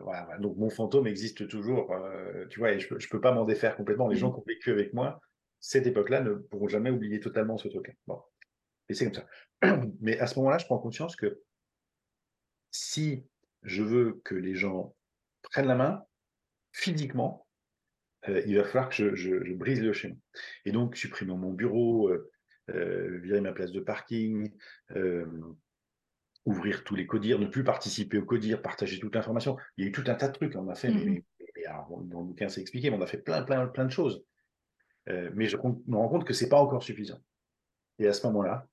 voilà, Donc mon fantôme existe toujours, euh, tu vois, et je peux, peux pas m'en défaire complètement. Les gens mmh. qui ont vécu avec moi, cette époque-là, ne pourront jamais oublier totalement ce truc-là. Bon, et c'est comme ça. Mais à ce moment-là, je prends conscience que si je veux que les gens prennent la main physiquement, euh, il va falloir que je, je, brise le schéma. Et donc, supprimons mon bureau, euh, euh, virer ma place de parking, euh, ouvrir tous les codires, ne plus participer au codir, partager toute l'information. Il y a eu tout un tas de trucs, on a fait, mais, mmh dans le bouquin c'est expliqué, mais on a fait plein, plein, plein de choses. Euh, mais je me rends compte que c'est pas encore suffisant. Et à ce moment-là,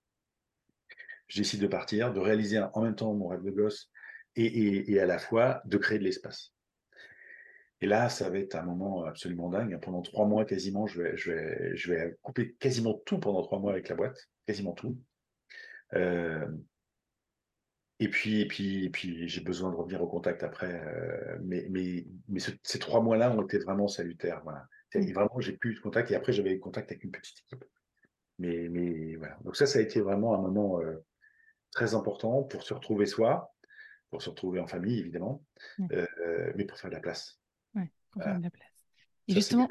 je décide de partir, de réaliser en même temps mon rêve de gosse et, et à la fois de créer de l'espace. Et là, ça va être un moment absolument dingue. Pendant trois mois, quasiment, je vais, je vais, je vais couper quasiment tout pendant trois mois avec la boîte, quasiment tout. Euh, et puis, et puis, et puis j'ai besoin de revenir au contact après. Euh, mais, mais, mais ces trois mois-là ont été vraiment salutaires. Voilà. Mmh. vraiment, j'ai plus de contact. Et après, j'avais contact avec une petite équipe. Mais, mais voilà. Donc ça, ça a été vraiment un moment euh, très important pour se retrouver soi, pour se retrouver en famille, évidemment, mmh. mais pour faire de la place la place. Et justement,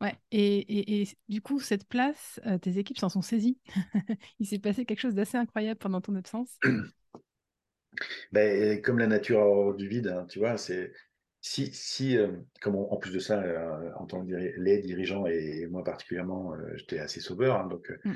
ouais. Et, et, du coup, cette place, euh, tes équipes s'en sont saisies. Il s'est passé quelque chose d'assez incroyable pendant ton absence. ben, comme la nature du vide, hein, tu vois, c'est si, si euh, comme en plus de ça, euh, en tant que les dirigeants et, moi particulièrement, j'étais assez sauveur, hein, donc mmh.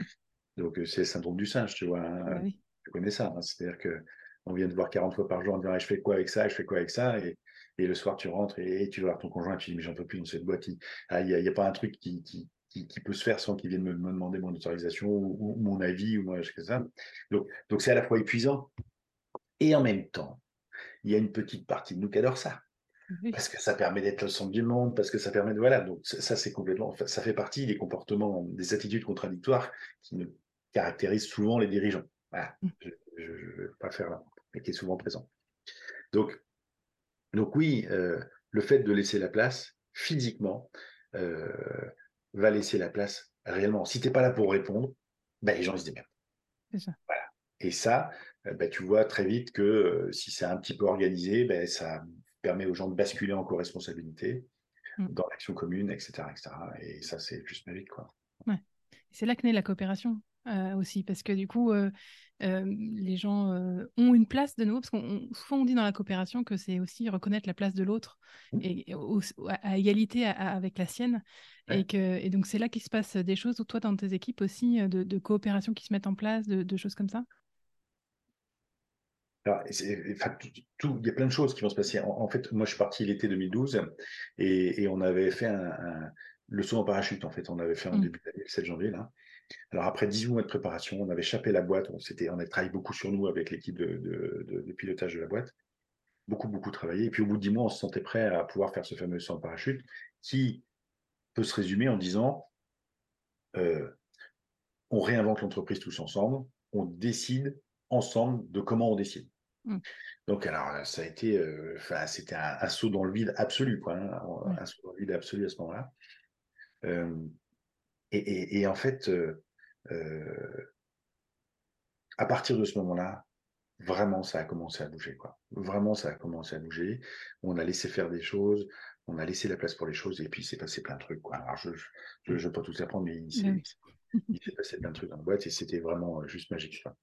donc c'est le syndrome du singe, tu vois. Hein, bah tu connais ça, c'est-à-dire que on vient de voir 40 fois par jour en disant je fais quoi avec ça, je fais quoi avec ça, et, et le soir tu rentres et, tu vas voir ton conjoint et tu dis mais j'en peux plus dans cette boîte. Il n'y a, a, pas un truc qui, qui, qui, peut se faire sans qu'il vienne me, demander mon autorisation ou, mon avis ou moi, ça. Donc donc c'est à la fois épuisant et en même temps il y a une petite partie de nous qui adore ça. Parce que ça permet d'être le centre du monde, parce que ça permet de. Voilà, donc ça, c'est complètement. Ça fait partie des comportements, des attitudes contradictoires qui ne caractérisent souvent les dirigeants. Voilà, mmh. je ne vais pas faire là, mais qui est souvent présent. Donc, donc oui, euh, le fait de laisser la place physiquement euh, va laisser la place réellement. Si tu n'es pas là pour répondre, ben, les gens ils se démerdent. Voilà. Et ça, ben, tu vois très vite que si c'est un petit peu organisé, ben, ça permet aux gens de basculer en co-responsabilité mmh. dans l'action commune, etc., etc. Et ça, c'est juste magique. Quoi. Ouais. C'est là que naît la coopération aussi, parce que du coup, les gens ont une place de nouveau, parce qu'on souvent on dit dans la coopération que c'est aussi reconnaître la place de l'autre mmh. et, à, égalité avec la sienne, et que et donc c'est là qu'il se passe des choses. Toi, dans tes équipes aussi, de, coopération qui se mettent en place, de, choses comme ça? Il y a plein de choses qui vont se passer. En, fait, moi, je suis parti l'été 2012 et, on avait fait un, le saut en parachute. En fait, on avait fait en mmh. début d'année, le 7 janvier là. Alors après 18 mois de préparation, on avait échappé la boîte. On, on a travaillé beaucoup sur nous avec l'équipe de, de, pilotage de la boîte. Beaucoup, beaucoup travaillé. Et puis au bout de 10 mois, on se sentait prêt à pouvoir faire ce fameux saut en parachute qui peut se résumer en disant euh, on réinvente l'entreprise tous ensemble, on décide ensemble de comment on décide. Mmh. Donc, alors, ça a été, euh, c'était un, saut dans le vide absolu, quoi, hein, un saut dans le vide absolu à ce moment-là. Euh, et, en fait, à partir de ce moment-là, vraiment, ça a commencé à bouger, quoi. Vraiment, ça a commencé à bouger. On a laissé faire des choses, on a laissé la place pour les choses, et puis il s'est passé plein de trucs, quoi. Alors, je ne vais pas tout apprendre, mais il s'est passé plein de trucs dans la boîte, et c'était vraiment juste magique, quoi.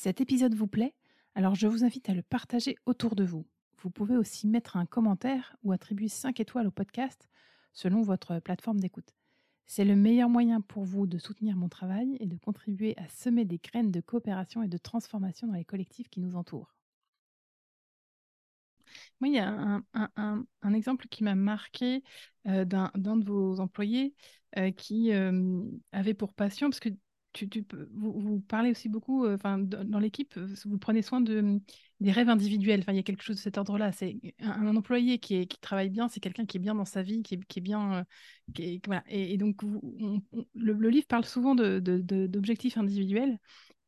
Cet épisode vous plaît Alors je vous invite à le partager autour de vous. Vous pouvez aussi mettre un commentaire ou attribuer 5 étoiles au podcast selon votre plateforme d'écoute. C'est le meilleur moyen pour vous de soutenir mon travail et de contribuer à semer des graines de coopération et de transformation dans les collectifs qui nous entourent. Moi, il y a un, exemple qui m'a marqué euh, d'un de vos employés euh, qui euh, avait pour passion, parce que tu, vous, parlez aussi beaucoup, enfin, dans l'équipe, vous prenez soin de, des rêves individuels. Enfin, il y a quelque chose de cet ordre-là. C'est un, employé qui, est, qui travaille bien, c'est quelqu'un qui est bien dans sa vie, qui est, qui est bien. Qui voilà. et, donc, le, livre parle souvent d'objectifs de, individuels.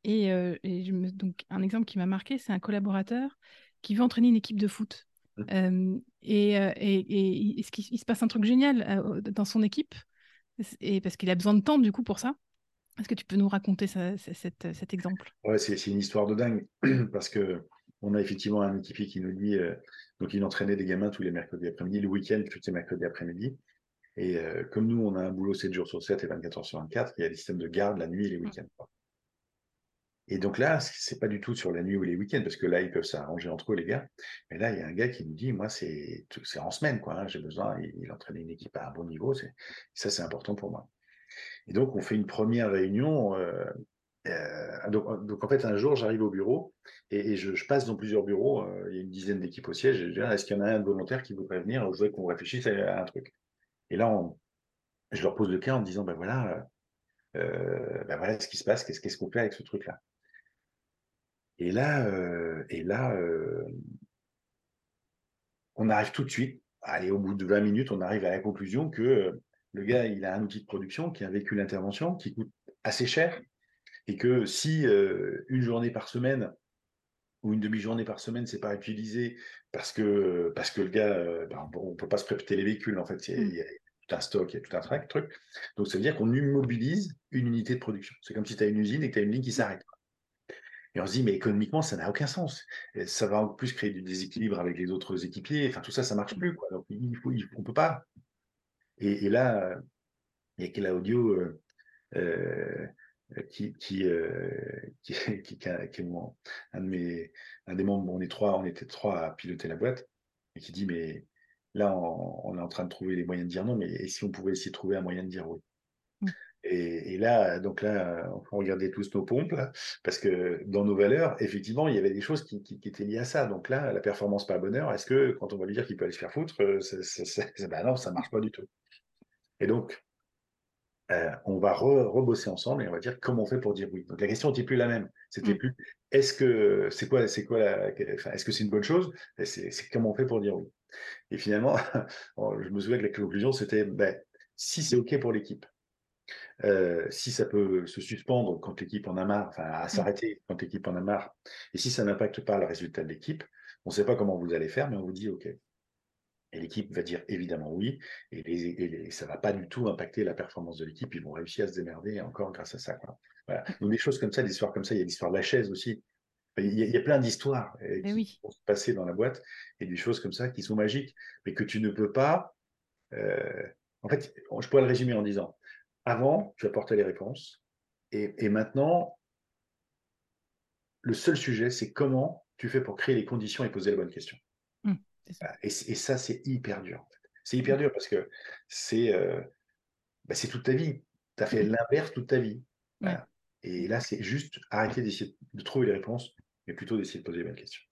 Et, et je me, donc, un exemple qui m'a marqué, c'est un collaborateur qui veut entraîner une équipe de foot. Mmh. et, et, et, il se passe un truc génial dans son équipe, et parce qu'il a besoin de temps du coup pour ça. Est-ce que tu peux nous raconter cet, exemple? Ouais, c'est une histoire de dingue parce que on a effectivement un équipier qui nous dit euh, donc il entraînait des gamins tous les mercredis après-midi, le week-end tous les mercredis après-midi. Et euh, comme nous, on a un boulot 7 jours sur 7 et 24 heures sur 24, il y a des systèmes de garde la nuit et les mmh. week-ends. Et donc là, c'est pas du tout sur la nuit ou les week-ends, parce que là, ils peuvent s'arranger entre eux, les gars. Mais là, il y a un gars qui nous dit, moi, c'est en semaine, quoi. Hein, j'ai besoin, il, il entraîne une équipe à un bon niveau. Ça, c'est important pour moi. Et donc, on fait une première réunion. Euh, euh, donc, en fait, un jour, j'arrive au bureau et, je, passe dans plusieurs bureaux. Euh, il y a une dizaine d'équipes au siège. Je dis, est-ce qu'il y en a un volontaire qui voudrait venir? Je voudrais qu'on réfléchisse à, un truc. Et là, je leur pose le cas en me disant, ben voilà, ben voilà ce qui se passe, qu'est-ce qu'on fait avec ce truc-là? Et là, et là on arrive tout de suite, allez, au bout de 20 minutes, on arrive à la conclusion que le gars, il a un outil de production qui a un véhicule d'intervention qui coûte assez cher et que si euh, une journée par semaine ou une demi-journée par semaine, c'est pas utilisé parce que parce que le gars, euh, ben, on peut pas se prêter les véhicules. En fait, il y, a, tout un stock, il y a tout un truc. Donc ça veut dire qu'on immobilise une unité de production. C'est comme si tu as une usine et que tu as une ligne qui s'arrête. Et on se dit, mais économiquement, ça n'a aucun sens. ça va en plus créer du déséquilibre avec les autres équipiers. Enfin, tout ça, ça marche plus. Quoi. Donc, il faut, on peut pas. Et, là, il y a Claudio euh, euh, qui, qui, euh, qui, qui, qui, est un, de mes, un des membres, on, est trois, on était trois à piloter la boîte, et qui dit, mais là, on, est en train de trouver les moyens de dire non, mais et si on pouvait essayer de trouver un moyen de dire oui? Mmh. et, là, donc là, on regardait tous nos pompes, parce que dans nos valeurs, effectivement, il y avait des choses qui, qui, étaient liées à ça. Donc là, la performance par bonheur, est-ce que quand on va lui dire qu'il peut aller se faire foutre, ben non, ça marche pas du tout. Et donc, euh, on va rebosser ensemble et on va dire comment on fait pour dire oui. Donc la question n'était plus la même. C'était mmh. plus est-ce que c'est quoi, c'est quoi est-ce que c'est une bonne chose? C'est, comment on fait pour dire oui. Et finalement, je me souviens que la conclusion c'était ben, si c'est ok pour l'équipe, euh, si ça peut se suspendre quand l'équipe en a marre, enfin à mmh. s'arrêter quand l'équipe en a marre, et si ça n'impacte pas le résultat de l'équipe, on ne sait pas comment vous allez faire, mais on vous dit ok. Et l'équipe va dire évidemment oui, et, ça ne va pas du tout impacter la performance de l'équipe. Ils vont réussir à se démerder encore grâce à ça. Voilà. Donc des choses comme ça, des histoires comme ça, il y a l'histoire de la chaise aussi. Il y a, plein d'histoires euh, qui vont se passer dans la boîte et des choses comme ça qui sont magiques, mais que tu ne peux pas. Euh, en fait, je pourrais le résumer en disant avant, tu apportais les réponses, et, maintenant, le seul sujet, c'est comment tu fais pour créer les conditions et poser les bonnes questions. Et, ça, c'est hyper dur. C'est hyper mmh. dur parce que c'est euh, bah, toute ta vie. tu as fait l'inverse toute ta vie. Et là, c'est juste arrêter d'essayer de trouver les réponses, mais plutôt d'essayer de poser les bonnes questions.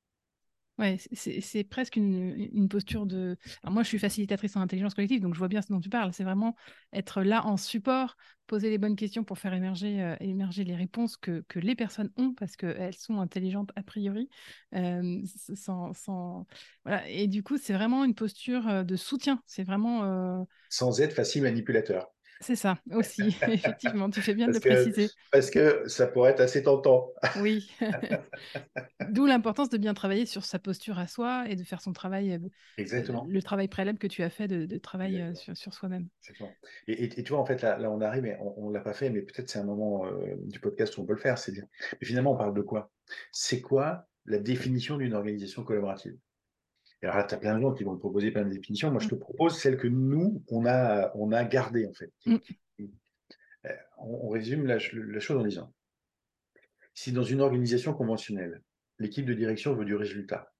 Ouais, c'est presque une, posture de. Alors moi, je suis facilitatrice en intelligence collective, donc je vois bien ce dont tu parles. C'est vraiment être là en support, poser les bonnes questions pour faire émerger, euh, émerger les réponses que, que, les personnes ont, parce qu'elles sont intelligentes a priori. Euh, sans, sans... Voilà. Et du coup, c'est vraiment une posture euh, de soutien. C'est vraiment. Sans être facile manipulateur. C'est ça aussi, effectivement, tu fais bien de le préciser. Parce que ça pourrait être assez tentant. oui. D'où l'importance de bien travailler sur sa posture à soi et de faire son travail, euh, Exactement. le travail préalable que tu as fait de, de travail euh, sur, sur soi-même. Et, et, tu vois, en fait, là, là on arrive, mais on ne l'a pas fait, mais peut-être c'est un moment euh, du podcast où on peut le faire. C'est dire, mais finalement, on parle de quoi? C'est quoi la définition d'une organisation collaborative? Alors là, tu as plein de gens qui vont te proposer plein de définitions. Moi, je te mm. propose celle que nous, on a, on a gardée, en fait. Mm. Euh, on, résume la, chose en disant si dans une organisation conventionnelle, l'équipe de direction veut du résultat,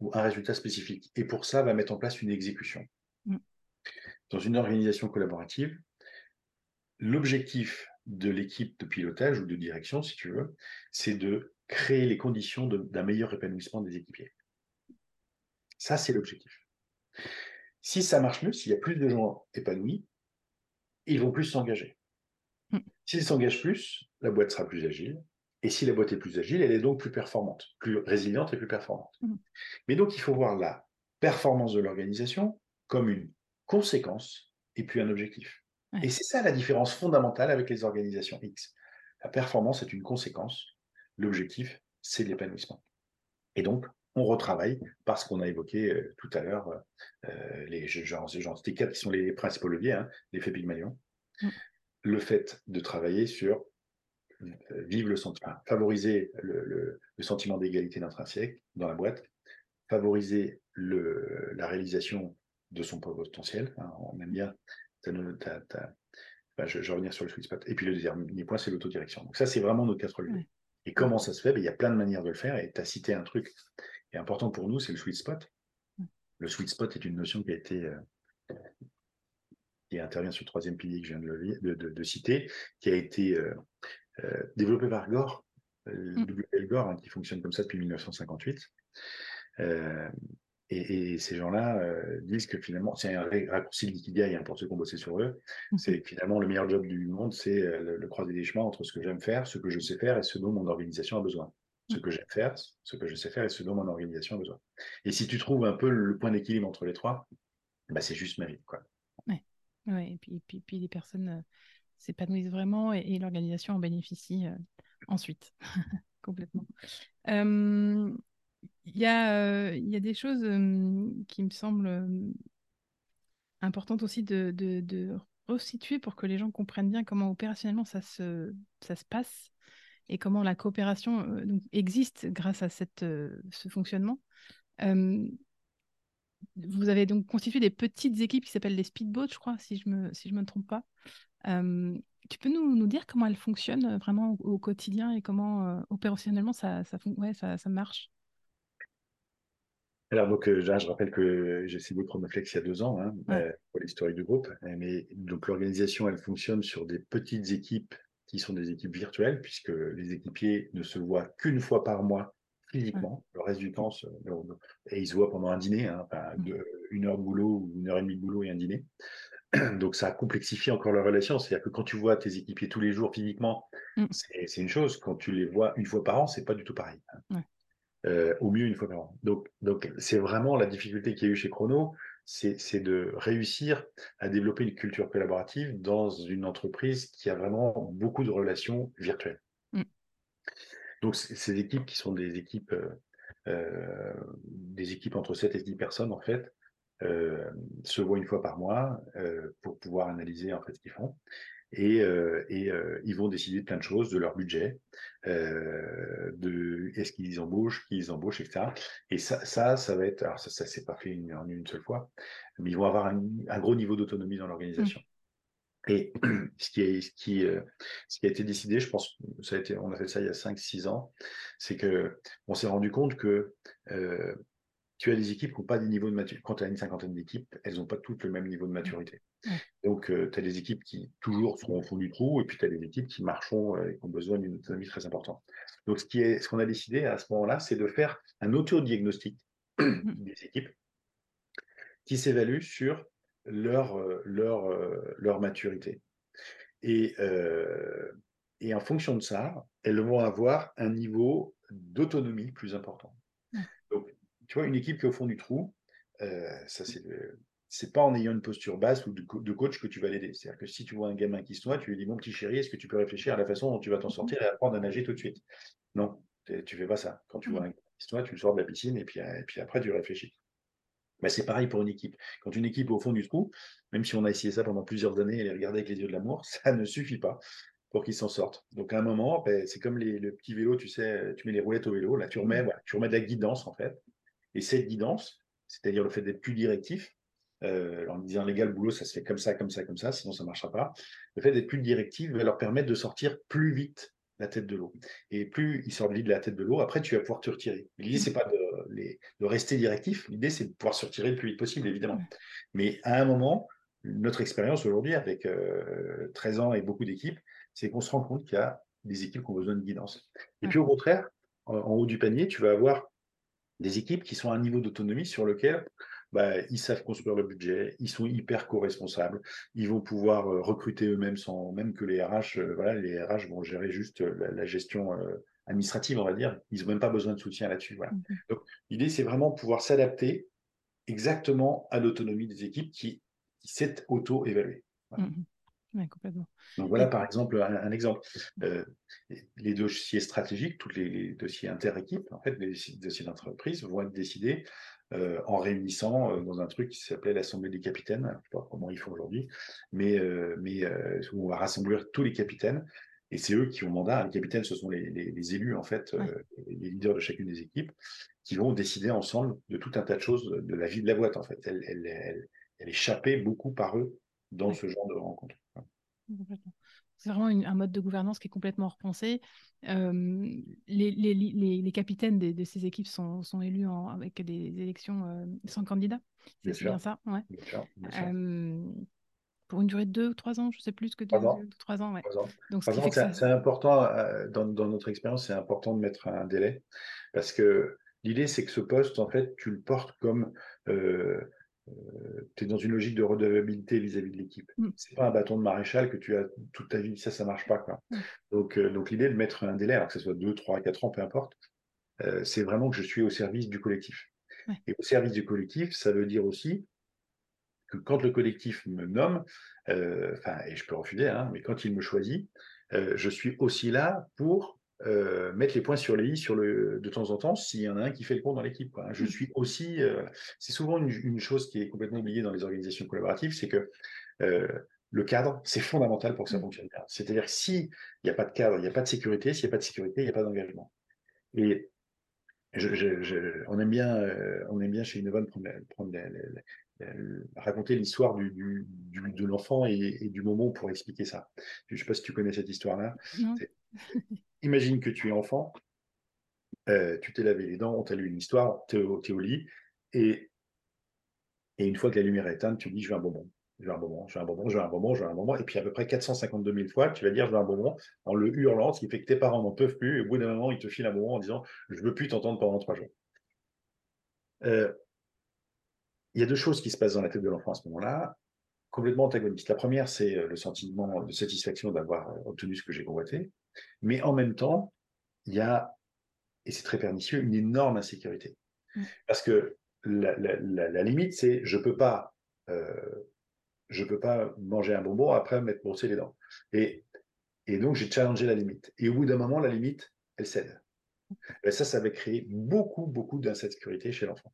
ou un résultat spécifique, et pour ça, va mettre en place une exécution. Mm. Dans une organisation collaborative, l'objectif de l'équipe de pilotage ou de direction, si tu veux, c'est de créer les conditions d'un meilleur épanouissement des équipiers. Ça, c'est l'objectif. Si ça marche mieux, s'il y a plus de gens épanouis, ils vont plus s'engager. Hmm. S'ils s'engagent plus, la boîte sera plus agile. Et si la boîte est plus agile, elle est donc plus performante, plus résiliente et plus performante. Hmm. Mais donc, il faut voir la performance de l'organisation comme une conséquence et puis un objectif. Et c'est ça la différence fondamentale avec les organisations X. La performance est une conséquence, l'objectif, c'est l'épanouissement. Et donc, on retravaille parce qu'on a évoqué euh, tout à l'heure euh, les genres, ces quatre qui sont les principaux leviers, hein, l'effet Pygmalion. Mm. Le fait de travailler sur euh, vivre le sentiment, favoriser le, sentiment d'égalité d'intrinsèque dans la boîte, favoriser le, la réalisation de son potentiel. Hein, on aime bien. je, vais revenir sur le sweet spot. Et puis le dernier point, c'est l'autodirection. Donc ça, c'est vraiment nos quatre leviers. Et comment ça se fait? Ben, Il y a plein de manières de le faire. Et tu as cité un truc et important pour nous, c'est le sweet spot. Mm. Le sweet spot est une notion qui a été euh, qui intervient sur le troisième pilier que je viens de, de, citer, qui a été euh, euh, développé par Gore, mm. W.L. Gore, hein, qui fonctionne comme ça depuis 1958. Et, ces gens-là disent que finalement, c'est un raccourci de l'ikigai hein, pour ceux qui ont bossé sur eux, mm. c'est finalement le meilleur job du monde, c'est le, le croisé des chemins entre ce que j'aime faire, ce que je sais faire et ce dont mon organisation a besoin ce que j'aime faire, ce que je sais faire et ce dont mon organisation a besoin. Et si tu trouves un peu le point d'équilibre entre les trois, bah, c'est juste ma vie. Quoi. Ouais. ouais. et puis, puis, puis les personnes euh, s'épanouissent vraiment et, l'organisation en bénéficie euh, ensuite, complètement. Il y, a, y, a, des choses qui me semblent importantes aussi de, de, de resituer pour que les gens comprennent bien comment opérationnellement ça se, ça se passe et comment la coopération euh, existe grâce à cette, euh, ce fonctionnement. vous avez donc constitué des petites équipes qui s'appellent les speedboats, je crois, si je ne me, si je me trompe pas. tu peux nous, nous, dire comment elles fonctionnent euh, vraiment au, quotidien et comment opérationnellement ça, ça, ouais, ça, ça marche? Alors, donc, je rappelle que j'ai signé Chronoflex il y a deux ans, hein, pour l'historique du groupe. Mais donc, l'organisation, elle fonctionne sur des petites équipes qui sont des équipes virtuelles, puisque les équipiers ne se voient qu'une fois par mois physiquement. Le reste du temps, et ils se voient pendant un dîner, hein, une heure de boulot ou une heure et demie de boulot et un dîner. Donc ça complexifie encore la relation. C'est-à-dire que quand tu vois tes équipiers tous les jours physiquement, mmh. c'est une chose. Quand tu les vois une fois par an, c'est pas du tout pareil. Hein. Euh, au mieux une fois par an. Donc, donc c'est vraiment la difficulté qu'il y a eu chez Chrono, c'est de réussir à développer une culture collaborative dans une entreprise qui a vraiment beaucoup de relations virtuelles. Mm. Donc, ces équipes qui sont des équipes, euh, euh, des équipes entre 7 et 10 personnes, en fait, euh, se voient une fois par mois pour pouvoir analyser en fait ce qu'ils font et, euh, et euh, ils vont décider de plein de choses, de leur budget, euh, de est-ce qu'ils embauchent, qui ils embauchent, etc. Et ça, ça, ça va être, alors ça, ça c'est pas fait une, en une seule fois, mais ils vont avoir un, un gros niveau d'autonomie dans l'organisation. Mmh. Et ce qui, est, ce, qui, ce qui a été décidé, je pense, ça a été, on a fait ça il y a 5-6 ans, c'est que on s'est rendu compte que tu as des équipes qui n'ont pas des niveaux de maturité. Quand tu as une cinquantaine d'équipes, elles n'ont pas toutes le même niveau de maturité. Donc, tu as des équipes qui toujours seront au fond du trou, et puis tu as des équipes qui marcheront et qui ont besoin d'une autonomie très importante. Donc, ce qu'on ce qu'on a décidé à ce moment-là, c'est de faire un auto-diagnostic mmh. des équipes qui s'évaluent sur leur, leur, leur maturité. Et, et en fonction de ça, elles vont avoir un niveau d'autonomie plus important. Tu vois, une équipe qui est au fond du trou, ça c'est c'est pas en ayant une posture basse ou de, coach que tu vas l'aider. C'est-à-dire que si tu vois un gamin qui se noie, tu lui dis mon petit chéri, est-ce que tu peux réfléchir à la façon dont tu vas t'en sortir et apprendre à nager tout de suite Non, tu fais pas ça. Quand tu vois un gamin qui se noie, tu le sors de la piscine et puis, et puis après tu réfléchis. Mais c'est pareil pour une équipe. Quand une équipe est au fond du trou, même si on a essayé ça pendant plusieurs années et les regarder avec les yeux de l'amour, ça ne suffit pas pour qu'ils s'en sortent. Donc à un moment, ben, c'est comme les, le petit vélo, tu sais, tu mets les roulettes au vélo, là tu remets, tu remets de la guidance en fait. Et cette guidance, c'est-à-dire le fait d'être plus directif, euh, en disant les gars, le boulot, ça se fait comme ça, comme ça, comme ça, sinon ça ne marchera pas. Le fait d'être plus directif va leur permettre de sortir plus vite la tête de l'eau. Et plus ils sortent vite de la tête de l'eau, après tu vas pouvoir te retirer. L'idée, c'est pas de, les, de, rester directif, l'idée, c'est de pouvoir se retirer le plus vite possible, évidemment. Mais à un moment, notre expérience aujourd'hui, avec 13 euh, ans et beaucoup d'équipes, c'est qu'on se rend compte qu'il y a des équipes qui ont besoin de guidance. Et puis au contraire, en, haut du panier, tu vas avoir des équipes qui sont à un niveau d'autonomie sur lequel bah, ils savent construire le budget, ils sont hyper co-responsables, ils vont pouvoir euh, recruter eux-mêmes sans même que les RH, euh, voilà, les RH vont gérer juste euh, la, gestion administrative, on va dire. Ils n'ont même pas besoin de soutien là-dessus. Voilà. Mmh Donc l'idée, c'est vraiment pouvoir s'adapter exactement à l'autonomie des équipes qui, qui s'est auto-évaluée. Complètement. Donc voilà, par exemple, un, exemple. les dossiers stratégiques, tous les, les dossiers inter-équipes, en fait, les dossiers d'entreprise vont être décidés euh, en réunissant euh, dans un truc qui s'appelait l'Assemblée des capitaines. Je ne sais pas comment ils font aujourd'hui, mais, euh, mais où on va rassembler tous les capitaines. Et c'est eux qui ont mandat. Les capitaines, ce sont les, les, élus, en fait, les leaders de chacune des équipes, qui vont décider ensemble de tout un tas de choses de la vie de la boîte, en fait. Elle, elle, elle, elle est beaucoup par eux dans ce genre de rencontres. C'est vraiment un mode de gouvernance qui est complètement repensé. les, les, les, capitaines de, ces équipes sont, sont élus en, avec des élections sans candidat. C'est bien ça ouais. pour une durée de deux ou trois ans, je ne sais plus que deux, trois ans. Trois ans, ouais. Donc, c'est important, dans, dans, notre expérience, c'est important de mettre un délai parce que l'idée, c'est que ce poste, en fait, tu le portes comme tu es dans une logique de redevabilité vis-à-vis de l'équipe. Ce mm. C'est pas un bâton de maréchal que tu as toute ta vie, ça, ça marche pas. Quoi. Mm. Donc, euh, donc l'idée de mettre un délai, alors que ce soit 2, 3, 4 ans, peu importe, euh, c'est vraiment que je suis au service du collectif. Et au service du collectif, ça veut dire aussi que quand le collectif me nomme, euh, enfin, et je peux refuser, hein, mais quand il me choisit, je suis aussi là pour euh, mettre les points sur les i sur le, de temps en temps s'il y en a un qui fait le pont dans l'équipe. Je mmh. suis aussi, euh, c'est souvent une, chose qui est complètement oubliée dans les organisations collaboratives, c'est que euh, le cadre, c'est fondamental pour que ça mmh. fonctionne bien. C'est-à-dire que s'il n'y a pas de cadre, il n'y a pas de sécurité, s'il n'y a pas de sécurité, il n'y a pas d'engagement. Et on, aime bien, on aime bien chez Innovan prendre, prendre raconter l'histoire du, de l'enfant et, du moment pour expliquer ça. Je ne sais pas si tu connais cette histoire-là. Imagine que tu es enfant, euh, tu t'es lavé les dents, on t'a lu une histoire, tu es, au lit, et, une fois que la lumière est éteinte, tu dis je veux un bonbon, je veux un bonbon, je veux un bonbon, je veux un bonbon, je veux un bonbon, et puis à peu près 452 000 fois, tu vas dire je veux un bonbon en le hurlant, ce qui fait que tes parents n'en peuvent plus, et au bout d'un moment, ils te filent un bonbon en disant je veux plus t'entendre pendant trois jours. Euh, il y a deux choses qui se passent dans la tête de l'enfant à ce moment-là, complètement antagonistes. La première, c'est euh, le sentiment de satisfaction d'avoir obtenu ce que j'ai convoité. Mais en même temps, il y a, et c'est très pernicieux, une énorme insécurité. Mmh. Parce que la, limite, c'est je peux pas, euh, je peux pas manger un bonbon après m'être brossé les dents. Et, et donc j'ai challengé la limite. Et au bout d'un moment, la limite, elle cède. Et ça, ça va créer beaucoup, beaucoup d'insécurité chez l'enfant.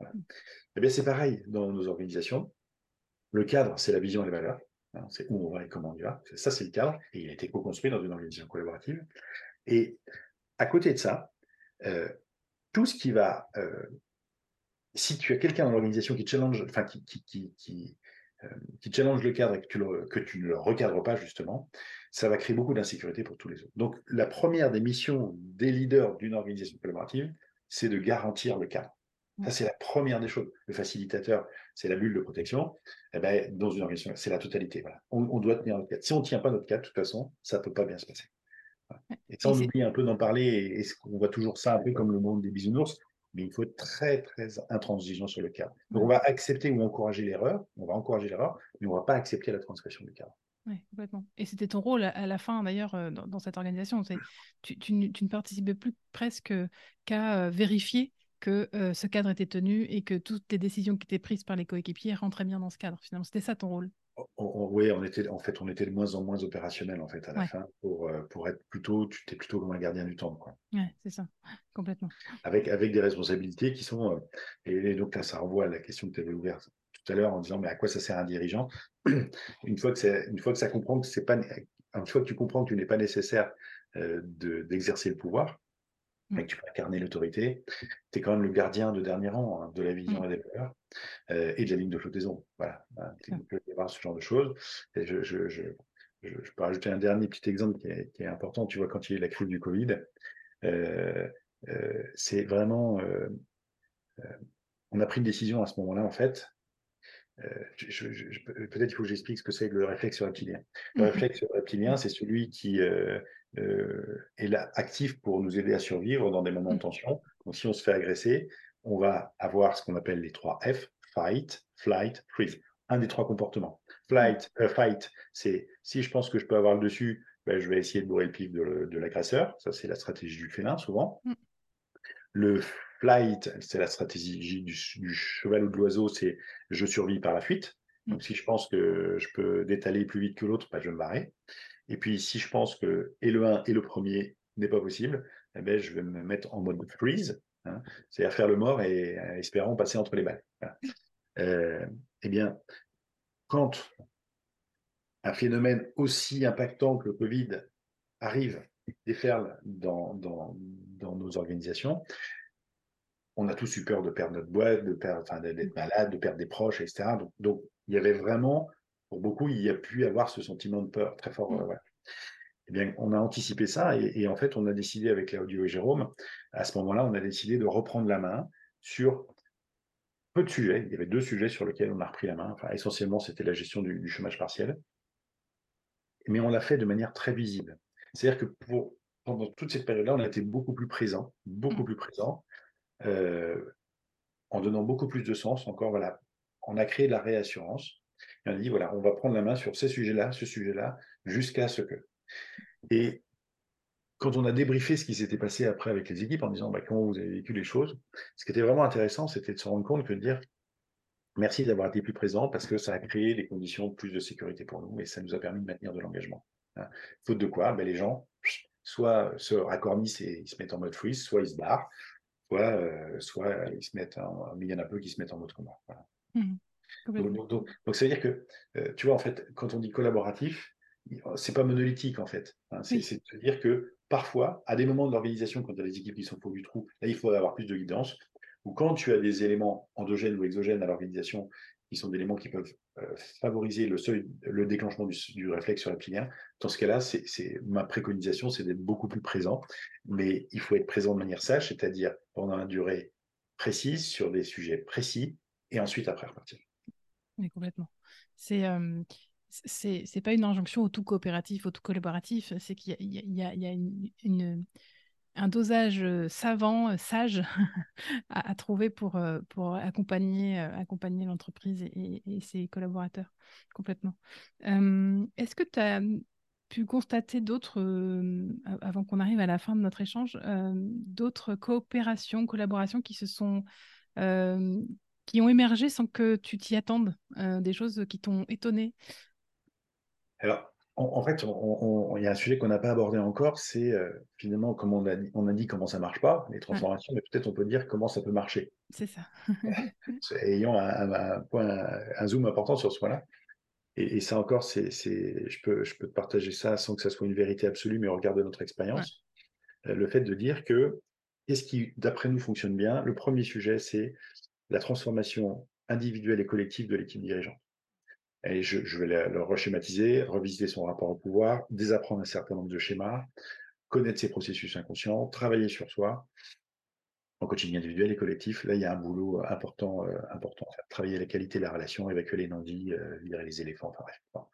Mmh. Et eh bien, c'est pareil dans nos organisations. Le cadre, c'est la vision et les valeurs. Hein, c'est où on va et comment on y va. Ça, c'est le cadre. Et il a été co-construit dans une organisation collaborative. Et à côté de ça, euh, tout ce qui va. Euh, si tu as quelqu'un dans l'organisation qui challenge, enfin, qui, qui, qui, euh, challenge le cadre et que tu, que tu ne le recadres pas, justement, ça va créer beaucoup d'insécurité pour tous les autres. Donc, la première des missions des leaders d'une organisation collaborative, c'est de garantir le cadre. Ça, c'est la première des choses. Le facilitateur, c'est la bulle de protection. Eh ben, dans une organisation, c'est la totalité. Voilà. On, doit tenir notre cadre. Si on ne tient pas notre cadre, de toute façon, ça ne peut pas bien se passer. Et ça, on oublie un peu d'en parler, et, on voit toujours ça un peu comme le monde des bisounours, mais il faut être très, très intransigeant sur le cadre. Donc, on va accepter ou encourager l'erreur, on va encourager l'erreur, mais on ne va pas accepter la transgression du cadre. Oui, complètement. Et c'était ton rôle à la fin, d'ailleurs, euh, dans, cette organisation. Tu, tu, ne participais plus presque qu'à euh, vérifier que euh, ce cadre était tenu et que toutes les décisions qui étaient prises par les coéquipiers rentraient bien dans ce cadre. Finalement, c'était ça ton rôle? oui, on était, en fait, on était de moins en moins opérationnel en fait à la fin pour, pour être plutôt, tu étais plutôt comme un gardien du temps. Oui, c'est ça, complètement. Avec, avec des responsabilités qui sont, et, donc là, ça renvoie à la question que tu avais ouverte tout à l'heure en disant mais à quoi ça sert un dirigeant? Une fois que une fois que ça comprend que c'est pas une fois que tu comprends que tu n'es pas nécessaire euh, d'exercer le pouvoir mmh. et que tu peux incarner l'autorité, tu es quand même le gardien de dernier rang hein, de la vision mmh. et des valeurs euh, et de la ligne de flottaison. Voilà, hein, il peut y avoir ce genre de choses. Et je, je, je, je, peux rajouter un dernier petit exemple qui est, qui est, important. Tu vois, quand il y a eu la crise du Covid, euh, euh c'est vraiment. On a pris une décision à ce moment-là, en fait, euh, peut-être il faut que j'explique ce que c'est le réflexe reptilien. Le mmh réflexe reptilien, c'est celui qui euh, euh, est là, actif pour nous aider à survivre dans des moments de mmh. tension. Donc, si on se fait agresser, on va avoir ce qu'on appelle les trois F fight, flight, freeze. Un des trois comportements. Flight, mmh. fight, c'est si je pense que je peux avoir le dessus, ben, je vais essayer de bourrer le pif de, de l'agresseur. Ça, c'est la stratégie du félin, souvent. Le Flight, c'est la stratégie du, cheval ou de l'oiseau, c'est je survis par la fuite. Donc, mm. si je pense que je peux détaler plus vite que l'autre, bah, je vais me barrer. Et puis, si je pense que et le 1 et le premier n'est pas possible, eh ben, je vais me mettre en mode freeze, hein, c'est-à-dire faire le mort et espérant passer entre les balles. Euh, eh bien, quand un phénomène aussi impactant que le Covid arrive, déferle dans, dans, dans nos organisations, on a tous eu peur de perdre notre boîte, de perdre, enfin, d'être malade, de perdre des proches, etc. Donc, il y avait vraiment, pour beaucoup, il y a pu avoir ce sentiment de peur très fort. Euh, eh bien, on a anticipé ça et, en fait, on a décidé avec Claudio et Jérôme, à ce moment-là, on a décidé de reprendre la main sur peu de sujets. Il y avait deux sujets sur lesquels on a repris la main. Enfin, essentiellement, c'était la gestion du, chômage partiel. Mais on l'a fait de manière très visible. C'est-à-dire que pour, pendant toute cette période-là, on a été beaucoup plus présent, beaucoup mmh. plus présent. Euh, en donnant beaucoup plus de sens. Encore, voilà, on a créé de la réassurance. Et on a dit, voilà, on va prendre la main sur ces sujets-là, ce sujet-là, jusqu'à ce que. Et quand on a débriefé ce qui s'était passé après avec les équipes en disant bah, comment vous avez vécu les choses, ce qui était vraiment intéressant, c'était de se rendre compte que de dire merci d'avoir été plus présent parce que ça a créé des conditions de plus de sécurité pour nous et ça nous a permis de maintenir de l'engagement. Hein. Faute de quoi, ben, les gens soit se raccordissent et se mettent en mode freeze, soit ils se barrent, soit, euh, soit ils se mettent en, mais il y en a peu qui se mettent en mode combat. Mmh. Donc, donc, donc, ça veut dire que, euh, tu vois, en fait, quand on dit collaboratif, c'est pas monolithique, en fait. Hein. c'est de se dire que parfois, à des moments de l'organisation, quand il y a des équipes qui sont faux du trou, là, il faut avoir plus de guidance. Ou quand tu as des éléments endogènes ou exogènes à l'organisation qui sont des éléments qui peuvent euh, favoriser le seuil, le déclenchement du, réflexe reptilien. Dans ce cas-là, c'est ma préconisation, c'est d'être beaucoup plus présent, mais il faut être présent de manière sage, c'est-à-dire pendant une durée précise sur des sujets précis, et ensuite après repartir. Oui, complètement. C'est euh, c'est pas une injonction au tout coopératif, au tout collaboratif, c'est qu'il y, a, une un dosage savant, sage à, trouver pour, pour accompagner, accompagner l'entreprise et, ses collaborateurs complètement. Est-ce que tu as mmh, pu constater d'autres, avant qu'on arrive à la fin de notre échange, d'autres coopérations, collaborations qui se sont qui ont émergé sans que tu t'y attendes, des choses qui t'ont étonné Alors, en, fait, il y a un sujet qu'on n'a pas abordé encore, c'est euh, finalement, comme on a, dit, on a dit comment ça marche pas, les transformations, mais peut-être on peut dire comment ça peut marcher. C'est ça. Ayant un, point, un zoom important sur ce point-là. Et, ça encore, c'est, je, peux, je peux te partager ça sans que ça soit une vérité absolue, mais au regard de notre expérience. Euh, le fait de dire que qu'est-ce qui, d'après nous, fonctionne bien? Le premier sujet, c'est la transformation individuelle et collective de l'équipe dirigeante. Je, vais le, reschématiser, revisiter son rapport au pouvoir, désapprendre un certain nombre de schémas, connaître ses processus inconscients, travailler sur soi, en coaching individuel et collectif, là, il y a un boulot important, important à faire. Travailler la qualité de la relation, évacuer les non-dits, virer les éléphants, enfin bref.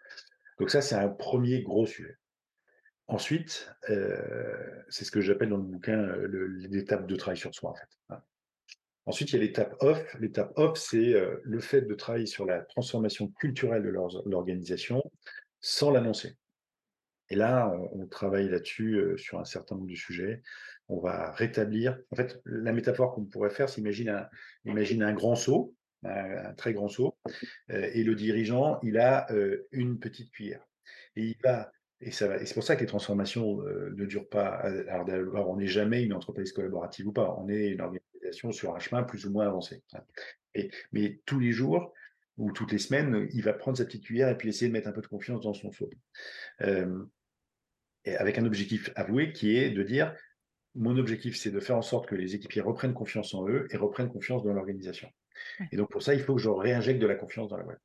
Donc ça, c'est un premier gros sujet. Ensuite, c'est ce que j'appelle dans le bouquin l'étape de travail sur soi, fait. Ensuite, il y a l'étape off. L'étape off, c'est le fait de travailler sur la transformation culturelle de l'organisation sans l'annoncer. Et là, on, travaille là-dessus sur un certain nombre de sujets. On va rétablir. En fait, la métaphore qu'on pourrait faire, c'est imagine un, imagine un grand seau, un, très grand seau, et le dirigeant, il a une petite cuillère. Et il va et, c'est pour ça que les transformations ne durent pas. Alors, on n'est jamais une entreprise collaborative ou pas. On est une organisation sur un chemin plus ou moins avancé. Et, mais tous les jours ou toutes les semaines, il va prendre sa petite cuillère et puis essayer de mettre un peu de confiance dans son seau. et avec un objectif avoué qui est de dire mon objectif, c'est de faire en sorte que les équipiers reprennent confiance en eux et reprennent confiance dans l'organisation. Et donc, pour ça, il faut que je réinjecte de la confiance dans la boîte.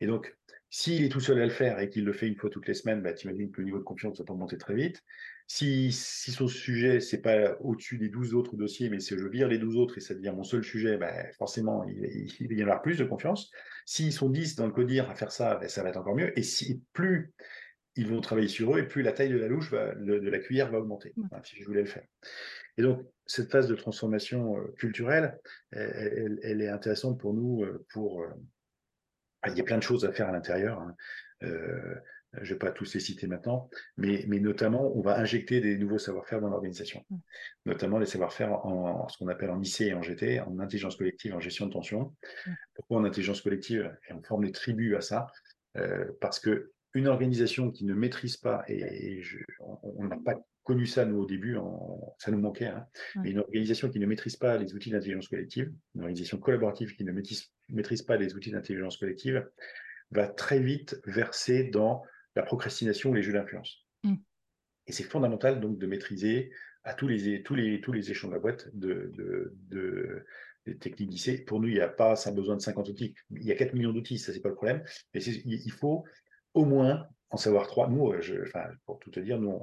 Et donc, s'il est tout seul à le faire et qu'il le fait une fois toutes les semaines, bah, tu imagines que le niveau de confiance va pas monter très vite. Si, si son sujet, c'est pas au-dessus des 12 autres dossiers, mais si je vire les 12 autres et ça devient mon seul sujet, bah, forcément, il, il, va y avoir plus de confiance. S'ils sont 10 dans le codir à faire ça, bah, ça va être encore mieux. Et si plus ils vont travailler sur eux, et plus la taille de la louche, va, de la cuillère va augmenter, si je voulais le faire. Et donc, cette phase de transformation euh, culturelle, elle, elle, est intéressante pour nous euh, pour euh, ah, il y a plein de choses à faire à l'intérieur. Hein. Euh, je ne vais pas tous les citer maintenant, mais, mais, notamment, on va injecter des nouveaux savoir-faire dans l'organisation, mmh. notamment les savoir-faire en, ce qu'on appelle en IC et en GT, en intelligence collective, en gestion de tension. Mmh. Pourquoi en intelligence collective? Et on forme des tribus à ça, euh, parce que une organisation qui ne maîtrise pas, et, on n'a pas connu ça, nous, au début, ça nous manquait, hein, mais une organisation qui ne maîtrise pas les outils d'intelligence collective, une organisation collaborative qui ne maîtrise, maîtrise pas les outils d'intelligence collective, va très vite verser dans la procrastination ou les jeux d'influence. Mm. Et c'est fondamental, donc, de maîtriser à tous les, tous les, tous les échelons de la boîte de, de, des techniques d'IC. Pour nous, il n'y a pas ça besoin de 50 outils. Il y a 4 millions d'outils, ça, c'est pas le problème. Mais il faut au moins en savoir trois. Nous, euh, je, enfin, pour tout te dire, nous,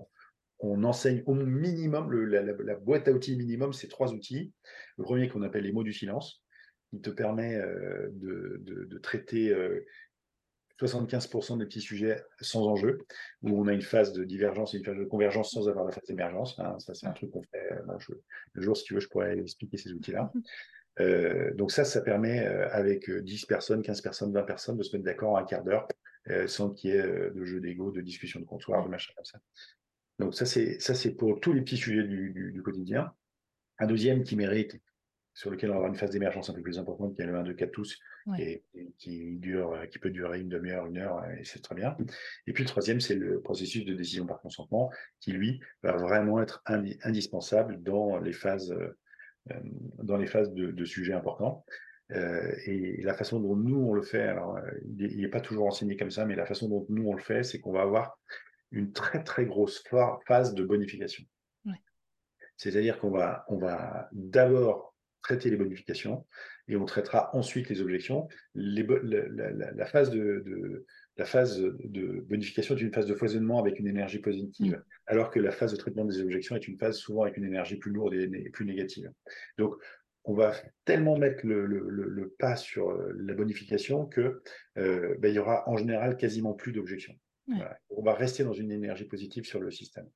on, enseigne au minimum, la, boîte à outils minimum, c'est trois outils. Le premier qu'on appelle les mots du silence, qui te permet euh, de, traiter 75% euh, des petits sujets sans enjeu, où on a une phase de divergence et une phase de convergence sans avoir la phase d'émergence. Hein. ça, c'est un truc qu'on fait. le jour, si tu veux, je pourrais expliquer ces outils-là. donc ça, ça permet avec 10 personnes, 15 personnes, 20 personnes de se mettre d'accord en un quart d'heure euh, sans qu'il y ait euh, de jeu d'ego, de discussion de comptoir, de machin comme ça. Donc ça, c'est ça, c'est pour tous les petits sujets du, quotidien. Un deuxième qui mérite, sur lequel on va avoir une phase d'émergence un peu plus importante, qui est le 1, 2, 4 tous, et, qui dure, qui peut durer une demi-heure, une heure, et c'est très bien. Et puis le troisième, c'est le processus de décision par consentement, qui lui va vraiment être indispensable dans les phases, euh, dans les phases de, de sujets importants. Euh, et la façon dont nous, on le fait, alors euh, il n'est pas toujours enseigné comme ça, mais la façon dont nous, on le fait, c'est qu'on va avoir une très, très grosse phase de bonification. C'est-à-dire qu'on va, on va d'abord traiter les bonifications et on traitera ensuite les objections. Les, la, phase de, la phase de bonification est une phase de foisonnement avec une énergie positive, mm. alors que la phase de traitement des objections est une phase souvent avec une énergie plus lourde et, plus négative. Donc, on va tellement mettre le, pas sur euh, la bonification que euh, ben, il y aura en général quasiment plus d'objections. On va rester dans une énergie positive sur le système.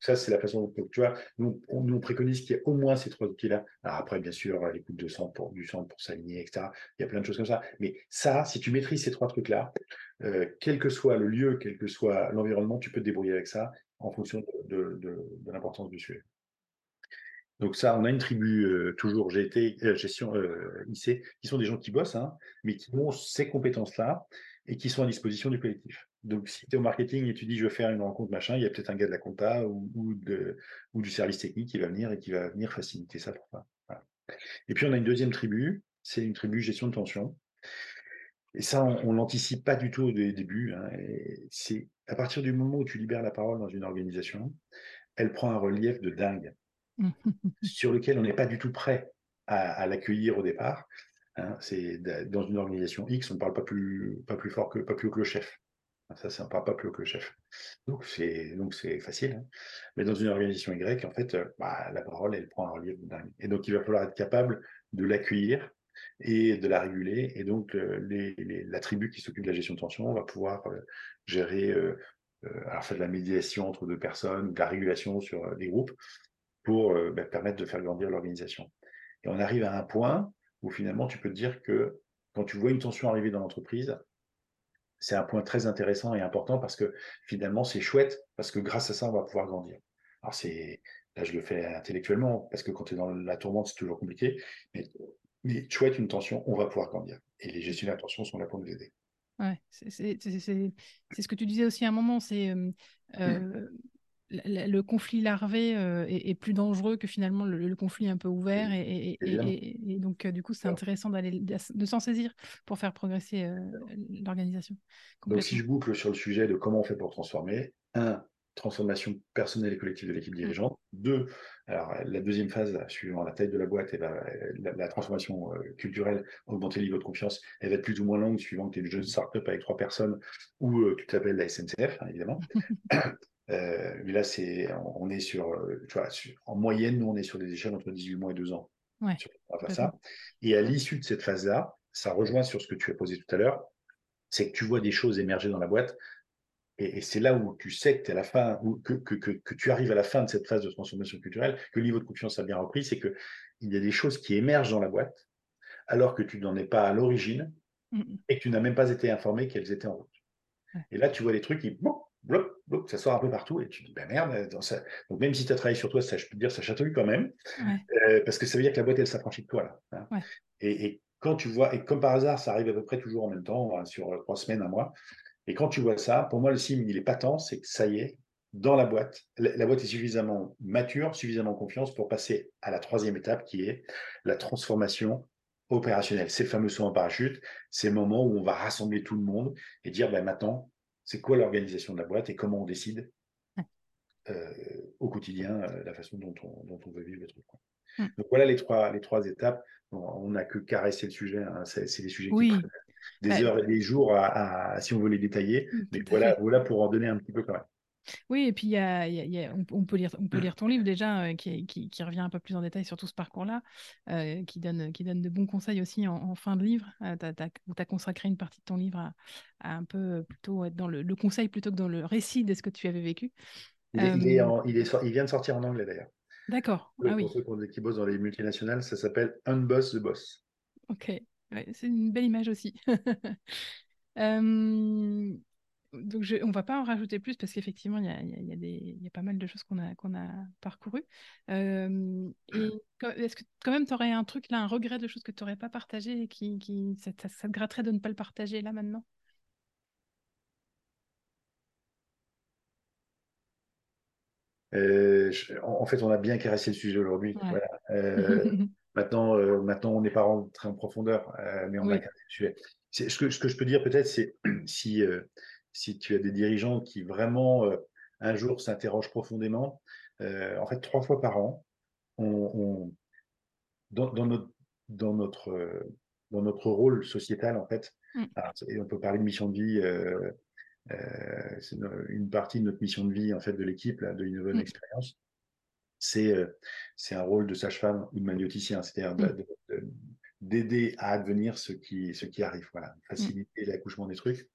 Ça, c'est la façon dont tu vois, nous, on, préconise qu'il y ait au moins ces trois outils-là. Après, bien sûr, l'écoute de sang pour, du sang pour s'aligner, etc. Il y a plein de choses comme ça. Mais ça, si tu maîtrises ces trois trucs-là, euh, quel que soit le lieu, quel que soit l'environnement, tu peux te débrouiller avec ça en fonction de l'importance du sujet. Donc ça, on a une tribu euh, toujours GT, euh, gestion euh, IC, qui sont des gens qui bossent, hein, mais qui ont ces compétences-là et qui sont à disposition du collectif. Donc si tu es au marketing et tu dis je veux faire une rencontre machin, il y a peut-être un gars de la compta ou, de, ou, du service technique qui va venir et qui va venir faciliter ça pour toi. Et puis on a une deuxième tribu, c'est une tribu gestion de tension. Et ça, on, ne l'anticipe pas du tout au début. Hein, c'est à partir du moment où tu libères la parole dans une organisation, elle prend un relief de dingue. sur lequel on n'est pas du tout prêt à, l'accueillir au départ. Hein. c'est dans une organisation X, on ne parle pas plus, pas plus fort que pas plus haut que le chef. Ça, c'est un pas plus haut que le chef. Donc, c'est, donc c'est facile. Hein. Mais dans une organisation Y, en fait, euh, bah, la parole, elle prend un relief dingue. Et donc, il va falloir être capable de l'accueillir et de la réguler. Et donc, euh, la tribu qui s'occupe de la gestion de tension va pouvoir euh, gérer, alors faire de la médiation entre deux personnes, de la régulation sur des groupes pour bah, permettre de faire grandir l'organisation. Et on arrive à un point où finalement, tu peux te dire que quand tu vois une tension arriver dans l'entreprise, c'est un point très intéressant et important parce que finalement, c'est chouette parce que grâce à ça, on va pouvoir grandir. Alors, c'est là, je le fais intellectuellement parce que quand tu es dans la tourmente, c'est toujours compliqué. Mais, mais chouette, une tension, on va pouvoir grandir. Et les gestionnaires de tension sont là pour nous aider. Ouais, c'est ce que tu disais aussi à un moment, c'est euh, euh, le conflit larvé euh, est, plus dangereux que finalement le, conflit un peu ouvert. Et, donc, euh, du coup, c'est intéressant d'aller de s'en saisir pour faire progresser euh, l'organisation. Donc, si je boucle sur le sujet de comment on fait pour transformer, un, transformation personnelle et collective de l'équipe mmh. dirigeante. Deux, alors la deuxième phase, suivant la taille de la boîte, et la, transformation culturelle, augmenter le niveau de confiance, elle va être plus ou moins longue suivant que tu es une jeune startup avec trois personnes ou tu t'appelles la SNCF, hein, évidemment. Euh, mais là, c'est, on est sur, euh, tu vois, en moyenne, nous, on est sur des échelles entre 18 mois et 2 ans. Ouais, ça. Et à l'issue de cette phase-là, ça rejoint sur ce que tu as posé tout à l'heure, c'est que tu vois des choses émerger dans la boîte. Et, c'est là où tu sais que, es à la fin, que, que, que, tu arrives à la fin de cette phase de transformation culturelle, que le niveau de confiance a bien repris, c'est qu'il y a des choses qui émergent dans la boîte, alors que tu n'en es pas à l'origine, mmh, mmh. et que tu n'as même pas été informé qu'elles étaient en route. Et là, tu vois des trucs qui, ça sort un peu partout et tu te dis, ben merde, donc même si tu as travaillé sur toi, ça, je peux te dire, ça chatouille quand même, euh, parce que ça veut dire que la boîte, elle s'affranchit de toi. Là, hein. et, quand tu vois, et comme par hasard, ça arrive à peu près toujours en même temps, hein, sur euh, trois semaines, un mois, et quand tu vois ça, pour moi, le signe, il est patent, c'est que ça y est, dans la boîte, la, boîte est suffisamment mature, suffisamment confiance pour passer à la troisième étape qui est la transformation opérationnelle. C'est le fameux saut en parachute, c'est le moment où on va rassembler tout le monde et dire, ben maintenant, c'est quoi l'organisation de la boîte et comment on décide euh, au quotidien euh, la façon dont on, dont on, veut vivre le truc. Donc voilà les trois, les trois étapes. on n'a que caressé le sujet. Hein. C'est, des sujets qui prennent des heures et des jours à, si on veut les détailler. Mais voilà, voilà pour en donner un petit peu quand même. Oui, et puis y a, y a, on, peut lire, on peut lire ton livre déjà, euh, qui, qui, qui, revient un peu plus en détail sur tout ce parcours-là, euh, qui, donne, qui donne de bons conseils aussi en, fin de livre, euh, où tu as consacré une partie de ton livre à, un peu plutôt être dans le, conseil plutôt que dans le récit de ce que tu avais vécu. Il, est, il, est, il, vient de sortir en anglais d'ailleurs. D'accord. Ah, pour ceux qui bossent dans les multinationales, ça s'appelle Unboss the Boss. Ok, c'est une belle image aussi. donc je, on va pas en rajouter plus parce qu'effectivement, il y a, y, y a, pas mal de choses qu'on a, qu'on a parcourues. Euh, et est-ce que quand même tu aurais un truc là, un regret de choses que tu n'aurais pas partagé et qui, qui ça, te gratterait de ne pas le partager là maintenant? Euh, en fait, on a bien caressé le sujet aujourd'hui. Euh, maintenant, maintenant, on n'est pas rentré en profondeur, mais on a caressé le sujet. Ce que, ce que je peux dire peut-être, c'est si si tu as des dirigeants qui vraiment euh, un jour s'interrogent profondément, euh, en fait, trois fois par an, on, dans, notre, dans, notre, euh, dans notre rôle sociétal, en fait, mmh. et on peut parler de mission de vie, c'est une partie de notre mission de vie, en fait, de l'équipe, de Innovation mmh. Experience, c'est c'est un rôle de sage-femme ou de magnéticien, c'est-à-dire mmh. d'aider à advenir ce qui, ce qui arrive, voilà, faciliter l'accouchement des trucs.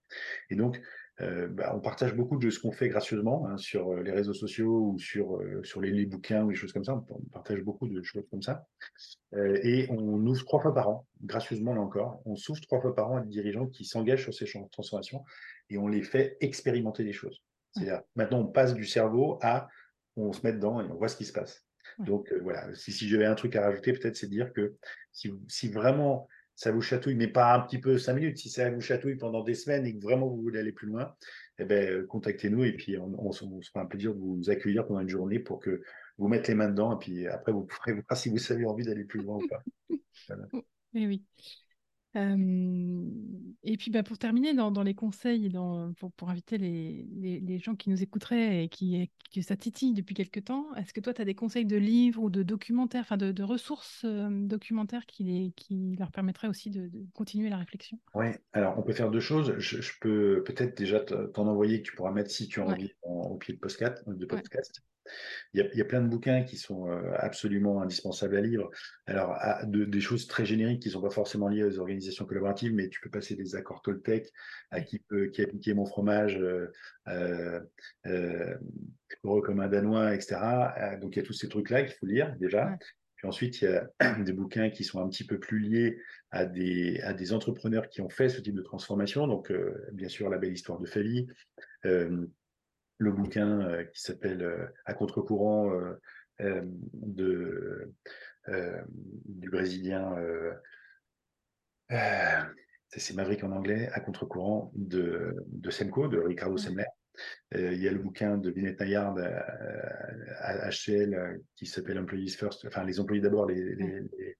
Et donc, euh, bah, on partage beaucoup de ce qu'on fait gracieusement hein, sur euh, les réseaux sociaux ou sur, euh, sur les, bouquins ou des choses comme ça. On, partage beaucoup de choses comme ça. et on ouvre trois fois par an, gracieusement là encore, on s'ouvre trois fois par an à des dirigeants qui s'engagent sur ces transformations et on les fait expérimenter des choses. C'est-à-dire, maintenant, on passe du cerveau à on se met dedans et on voit ce qui se passe. Donc voilà, si, si j'avais un truc à rajouter, peut-être c'est de dire que si, si vraiment ça vous chatouille, mais pas un petit peu cinq minutes. Si ça vous chatouille pendant des semaines et que vraiment vous voulez aller plus loin, eh ben, euh, contactez-nous et puis on, se fera un plaisir de vous accueillir pendant une journée pour que vous mettez les mains dedans et puis après vous pourrez voir si vous avez envie d'aller plus loin ou pas. Oui, et puis bah, pour terminer, dans, dans les conseils, dans, pour, pour inviter les, les, les, gens qui nous écouteraient et qui, que ça titille depuis quelques temps, est-ce que toi, tu as des conseils de livres ou de documentaires, enfin de, de, ressources documentaires qui, les, qui leur permettraient aussi de, de continuer la réflexion? Oui, alors on peut faire deux choses. Je, je peux peut-être déjà t'en envoyer que tu pourras mettre si tu as ouais. envie en, au pied de podcast. De podcast. Ouais. Il y, a, il y, a, plein de bouquins qui sont absolument indispensables à lire. Alors, à, de, des choses très génériques qui ne sont pas forcément liées aux collaboratives, mais tu peux passer des accords Toltec à qui peut qui appliquer mon fromage, euh, euh, euh, comme un danois, etc. Donc, il y a tous ces trucs-là qu'il faut lire déjà. Ouais. Puis ensuite, il y a des bouquins qui sont un petit peu plus liés à des, à des entrepreneurs qui ont fait ce type de transformation. Donc, euh, bien sûr, la belle histoire de Fali. Euh, le bouquin euh, qui s'appelle euh, À contre-courant euh, de, du Brésilien, c'est Maverick en anglais, À contre-courant de, de Semco, de Ricardo. Semler. il y a le bouquin de Binet Nayard à HCL qui s'appelle Employees First, enfin les employés d'abord, les, les, les,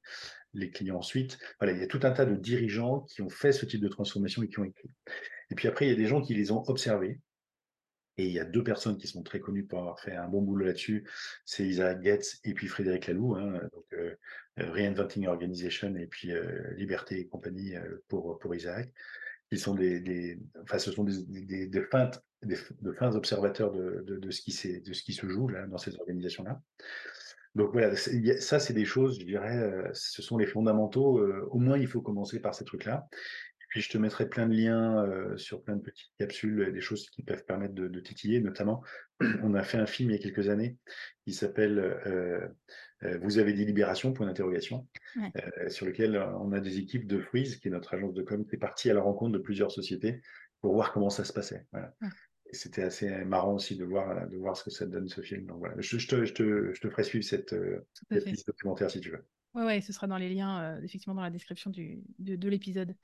les, clients ensuite. Voilà, il y a tout un tas de dirigeants qui ont fait ce type de transformation et qui ont écrit. Et puis après, il y a des gens qui les ont observés et il y a deux personnes qui sont très connues pour avoir fait un bon boulot là-dessus. C'est Isaac Getz et puis Frédéric Laloux, hein, donc euh, Reinventing Organization et puis euh, Liberté et compagnie euh, pour, pour Isaac. Qui sont des, enfin, ce sont des, fins, des, de fins observateurs de, de, de, ce qui de ce qui se joue là, dans ces organisations-là. Donc voilà, ça c'est des choses, je dirais, ce sont les fondamentaux. au moins, il faut commencer par ces trucs-là. Puis je te mettrai plein de liens euh, sur plein de petites capsules, des choses qui peuvent permettre de, de, titiller. Notamment, on a fait un film il y a quelques années qui s'appelle euh, euh, Vous avez des libérations Point d'interrogation, ouais. Sur lequel on a des équipes de Freeze, qui est notre agence de com, qui est partie à la rencontre de plusieurs sociétés pour voir comment ça se passait. Voilà. Ouais. Et c'était assez marrant aussi de voir, de voir ce que ça donne ce film. Donc voilà, je, je, te, je, te, je te ferai suivre cette, cette liste documentaire si tu veux. Oui, ouais, ce sera dans les liens, effectivement, dans la description du, de, de l'épisode.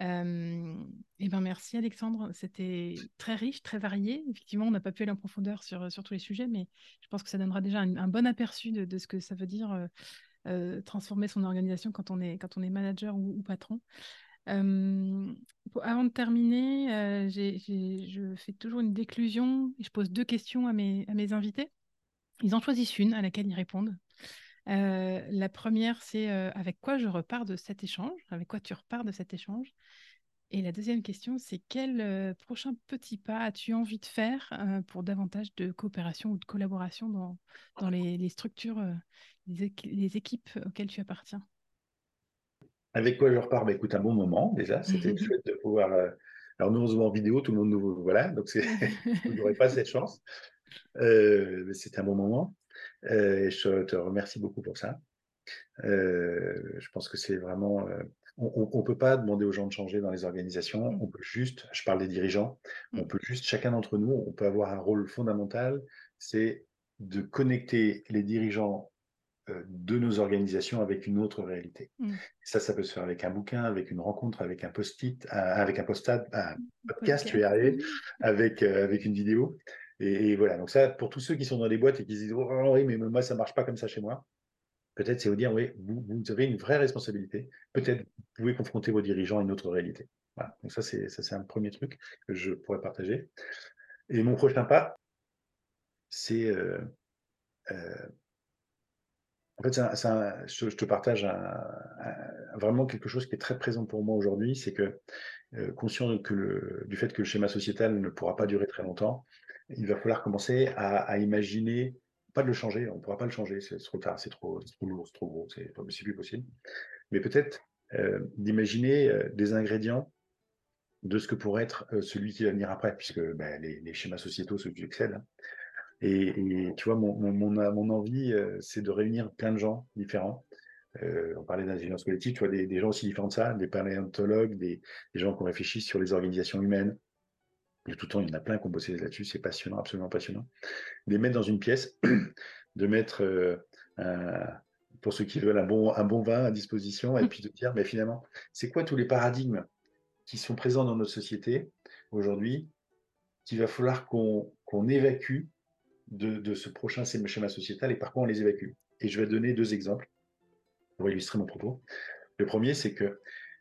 Euh, et ben merci Alexandre, c'était très riche, très varié. Effectivement, on n'a pas pu aller en profondeur sur, sur tous les sujets, mais je pense que ça donnera déjà un, bon aperçu de, de, ce que ça veut dire euh, euh, transformer son organisation quand on est, quand on est manager ou, patron. Euh, avant de terminer, j'ai, je fais toujours une déclusion et je pose deux questions à mes, à mes invités. Ils en choisissent une à laquelle ils répondent. Euh, la première, c'est euh, avec quoi je repars de cet échange Avec quoi tu repars de cet échange? Et la deuxième question, c'est quel euh, prochain petit pas as-tu envie de faire euh, pour davantage de coopération ou de collaboration dans, dans les, les structures, les, les, équipes auxquelles tu appartiens? Avec quoi je repars? Bah, Écoute, un bon moment déjà. C'était chouette de pouvoir. Alors, nous, on se voit en vidéo, tout le monde nous. Voilà, donc vous n'aurez pas cette chance. C'était un bon moment. Euh, et je te remercie beaucoup pour ça. Euh, je pense que c'est vraiment. Euh, on ne peut pas demander aux gens de changer dans les organisations. Mmh. On peut juste, je parle des dirigeants, mmh. on peut juste, chacun d'entre nous, on peut avoir un rôle fondamental, c'est de connecter les dirigeants de nos organisations avec une autre réalité. Mmh. Ça, ça peut se faire avec un bouquin, avec une rencontre, avec un post-it, avec un post-it, un podcast, tu es arrivé, avec, avec une vidéo. Et, voilà, donc ça, pour tous ceux qui sont dans les boîtes et qui se disent oh, oui, mais moi, ça marche pas comme ça chez moi, peut-être c'est vous dire oui, vous, avez une vraie responsabilité. Peut-être vous pouvez confronter vos dirigeants à une autre réalité. Voilà, donc ça, c'est un premier truc que je pourrais partager. Et mon prochain pas, c'est euh, euh, en fait, je, te partage vraiment quelque chose qui est très présent pour moi aujourd'hui, c'est que euh, conscient du fait que le schéma sociétal ne pourra pas durer très longtemps, il va falloir commencer à, imaginer, pas de le changer, on ne pourra pas le changer, c'est trop tard, c'est trop, lourd, c'est trop gros, c'est plus possible, mais peut-être euh, d'imaginer euh, des ingrédients de ce que pourrait être euh, celui qui va venir après, puisque ben, les, schémas sociétaux se excellent. Hein. Et, tu vois, mon, envie, c'est de réunir plein de gens différents. On parlait d'intelligence collective, tu vois, des, gens aussi différents de ça, des paléontologues, des, des gens qui ont réfléchi sur les organisations humaines, de tout temps, il y en a plein qui ont bossé là-dessus, c'est passionnant, absolument passionnant. De les mettre dans une pièce, de mettre, euh, un, pour ceux qui veulent, un bon, un bon vin à disposition, et puis de dire, mais finalement, c'est quoi tous les paradigmes qui sont présents dans notre société aujourd'hui, qu'il va falloir qu'on qu évacue de, de, ce prochain schéma sociétal, et par quoi on les évacue? Et je vais donner deux exemples pour illustrer mon propos. Le premier, c'est que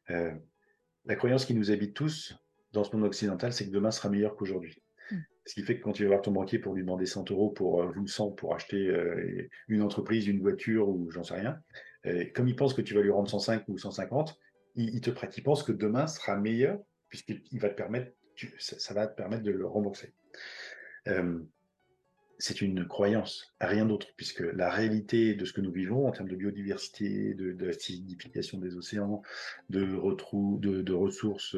la croyance qui nous habite tous dans ce monde occidental, c'est que demain sera meilleur qu'aujourd'hui. Mmh. Ce qui fait que quand tu vas voir ton banquier pour lui demander 100 euros pour, vous 100 pour acheter une entreprise, une voiture ou j'en sais rien, comme il pense que tu vas lui rendre 105 ou 150, il, te prête, il pense que demain sera meilleur puisqu'il va te permettre, ça, va te permettre de le rembourser. c'est une croyance, rien d'autre, puisque la réalité de ce que nous vivons en termes de biodiversité, de, de acidification des océans, de, de, de ressources,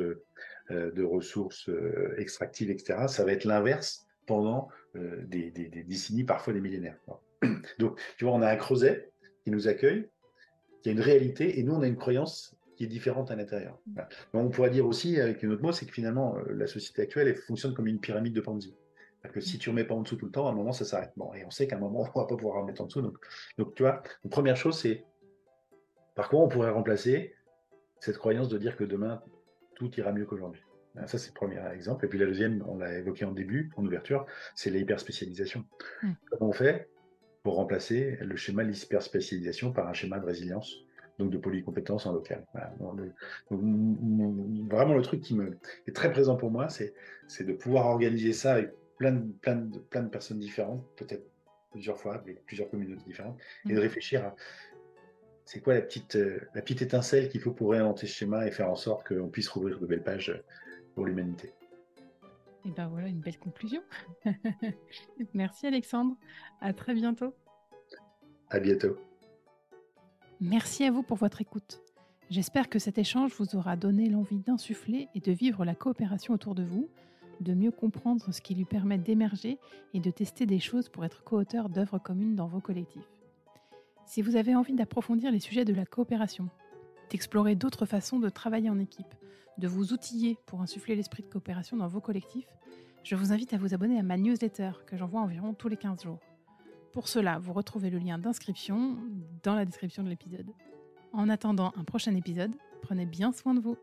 de ressources extractives, etc., ça va être l'inverse pendant des, des, décennies, parfois des millénaires. Donc, tu vois, on a un creuset qui nous accueille, qui a une réalité, et nous, on a une croyance qui est différente à l'intérieur. Mm. On pourrait dire aussi, avec un autre mot, c'est que finalement, euh, la société actuelle elle fonctionne comme une pyramide de Ponzi. que si tu ne remets pas en dessous tout le temps, à un moment, ça s'arrête. Bon, et on sait qu'à un moment, on ne va pas pouvoir remettre en dessous. Donc, donc tu vois, la première chose, c'est par quoi on pourrait remplacer cette croyance de dire que demain, tout ira mieux qu'aujourd'hui. Ça, c'est le premier exemple. Et puis la deuxième, on l'a évoqué en début, en ouverture, c'est l'hyperspécialisation. Mm. Comment on fait pour remplacer le schéma de l'hyperspécialisation par un schéma de résilience donc de polycompétences en local? vraiment, le truc qui me, est très présent pour moi, c'est de pouvoir organiser ça avec plein de, plein de, plein de personnes différentes, peut-être plusieurs fois, avec plusieurs communautés différentes, et de mmh. réfléchir à c'est quoi la petite, euh, la petite étincelle qu'il faut pour réinventer ce schéma et faire en sorte qu'on puisse rouvrir de belles pages pour l'humanité? Et ben voilà une belle conclusion. Merci Alexandre. À très bientôt. À bientôt. Merci à vous pour votre écoute. J'espère que cet échange vous aura donné l'envie d'insuffler et de vivre la coopération autour de vous, de mieux comprendre ce qui lui permet d'émerger et de tester des choses pour être co-auteur d'œuvres communes dans vos collectifs. Si vous avez envie d'approfondir les sujets de la coopération, d'explorer d'autres façons de travailler en équipe, de vous outiller pour insuffler l'esprit de coopération dans vos collectifs, je vous invite à vous abonner à ma newsletter que j'envoie environ tous les 15 jours. Pour cela, vous retrouvez le lien d'inscription dans la description de l'épisode. En attendant un prochain épisode, prenez bien soin de vous.